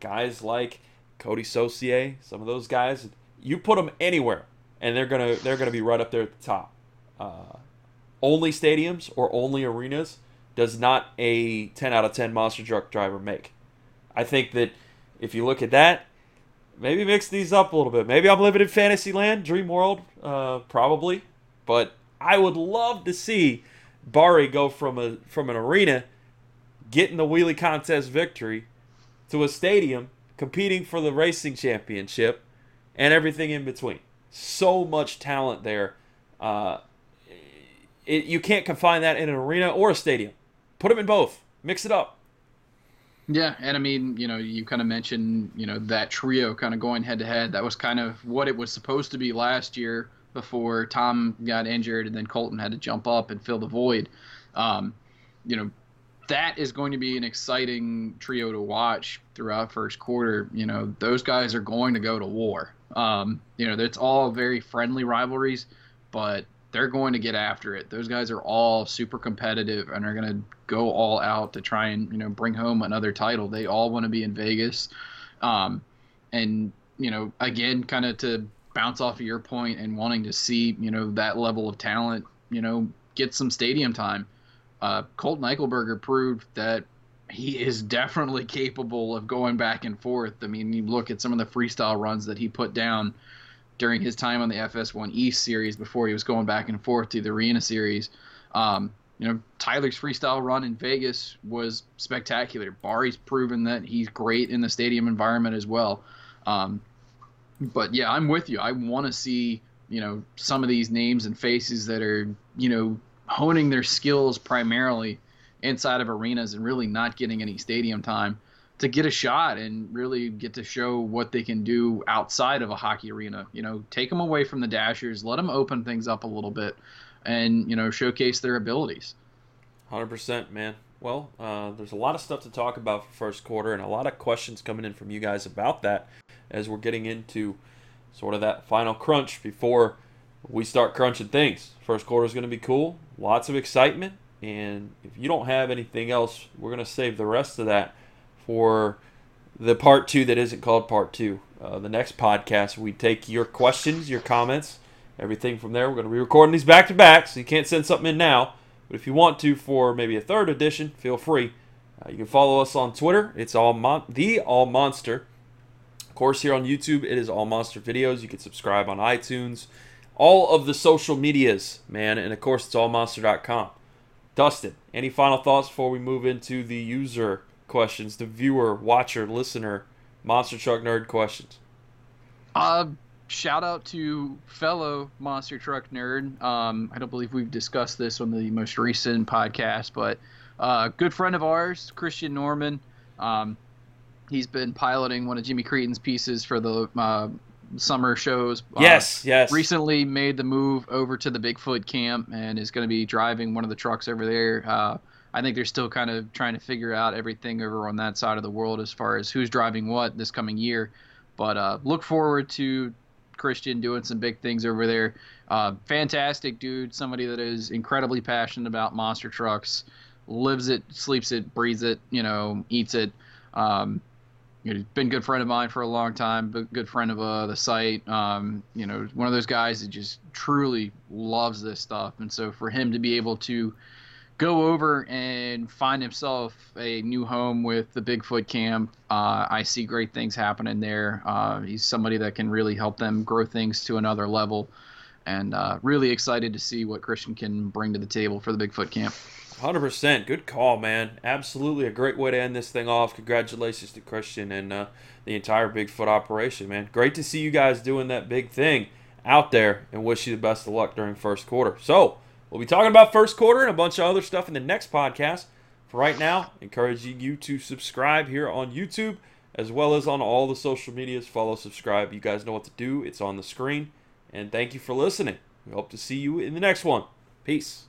guys like Cody Saucier, some of those guys, you put them anywhere and they're gonna they're gonna be right up there at the top. Uh, only stadiums or only arenas does not a 10 out of 10 monster truck driver make. I think that if you look at that, maybe mix these up a little bit. Maybe I'm living in Fantasyland, Dream World, uh, probably, but I would love to see Bari go from a from an arena getting the wheelie contest victory to a stadium competing for the racing championship and everything in between. So much talent there. Uh, it, you can't confine that in an arena or a stadium. Put them in both. Mix it up. Yeah, and I mean, you know, you kind of mentioned, you know, that trio kind of going head to head. That was kind of what it was supposed to be last year before Tom got injured and then Colton had to jump up and fill the void. Um, you know, that is going to be an exciting trio to watch throughout first quarter. You know, those guys are going to go to war. Um, you know, it's all very friendly rivalries, but they're going to get after it. Those guys are all super competitive and are going to go all out to try and you know bring home another title. They all want to be in Vegas, um, and you know again, kind of to bounce off of your point and wanting to see you know that level of talent, you know, get some stadium time. Uh, Colt Eichelberger proved that he is definitely capable of going back and forth. I mean, you look at some of the freestyle runs that he put down during his time on the FS1 East series before he was going back and forth to the Arena series. Um, you know, Tyler's freestyle run in Vegas was spectacular. Bari's proven that he's great in the stadium environment as well. Um, but yeah, I'm with you. I want to see, you know, some of these names and faces that are, you know, honing their skills primarily inside of arenas and really not getting any stadium time to get a shot and really get to show what they can do outside of a hockey arena. You know, take them away from the dashers, let them open things up a little bit, and you know, showcase their abilities. Hundred percent, man. Well, uh, there's a lot of stuff to talk about for first quarter, and a lot of questions coming in from you guys about that as we're getting into sort of that final crunch before we start crunching things. First quarter is going to be cool, lots of excitement, and if you don't have anything else, we're going to save the rest of that for the part two that isn't called part two. Uh, the next podcast, we take your questions, your comments, everything from there. We're going to be recording these back to back, so you can't send something in now. But if you want to for maybe a third edition, feel free. Uh, you can follow us on Twitter. It's all mon- the All Monster. Of course, here on YouTube, it is All Monster videos. You can subscribe on iTunes, all of the social medias, man, and of course, it's allmonster.com. Dustin, any final thoughts before we move into the user questions, the viewer, watcher, listener, monster truck nerd questions? Uh, shout out to fellow monster truck nerd. Um, I don't believe we've discussed this on the most recent podcast, but uh, good friend of ours, Christian Norman. Um, he's been piloting one of Jimmy Creten's pieces for the uh, summer shows. Yes, uh, yes. Recently made the move over to the Bigfoot camp and is going to be driving one of the trucks over there. Uh, I think they're still kind of trying to figure out everything over on that side of the world as far as who's driving what this coming year. But uh, look forward to Christian doing some big things over there. Uh, fantastic dude, somebody that is incredibly passionate about monster trucks, lives it, sleeps it, breathes it, you know, eats it. Um, know, been a good friend of mine for a long time, but good friend of uh, the site. Um, you know, one of those guys that just truly loves this stuff, and so for him to be able to go over and find himself a new home with the Bigfoot camp. Uh, I see great things happening there. Uh, he's somebody that can really help them grow things to another level, and uh, really excited to see what Christian can bring to the table for the Bigfoot camp. 100%. Good call, man. Absolutely a great way to end this thing off. Congratulations to Christian and uh, the entire Bigfoot operation, man. Great to see you guys doing that big thing out there and wish you the best of luck during first quarter. So, We'll be talking about first quarter and a bunch of other stuff in the next podcast. For right now, encouraging you to subscribe here on YouTube as well as on all the social medias. Follow, subscribe. You guys know what to do. It's on the screen. And thank you for listening. We hope to see you in the next one. Peace.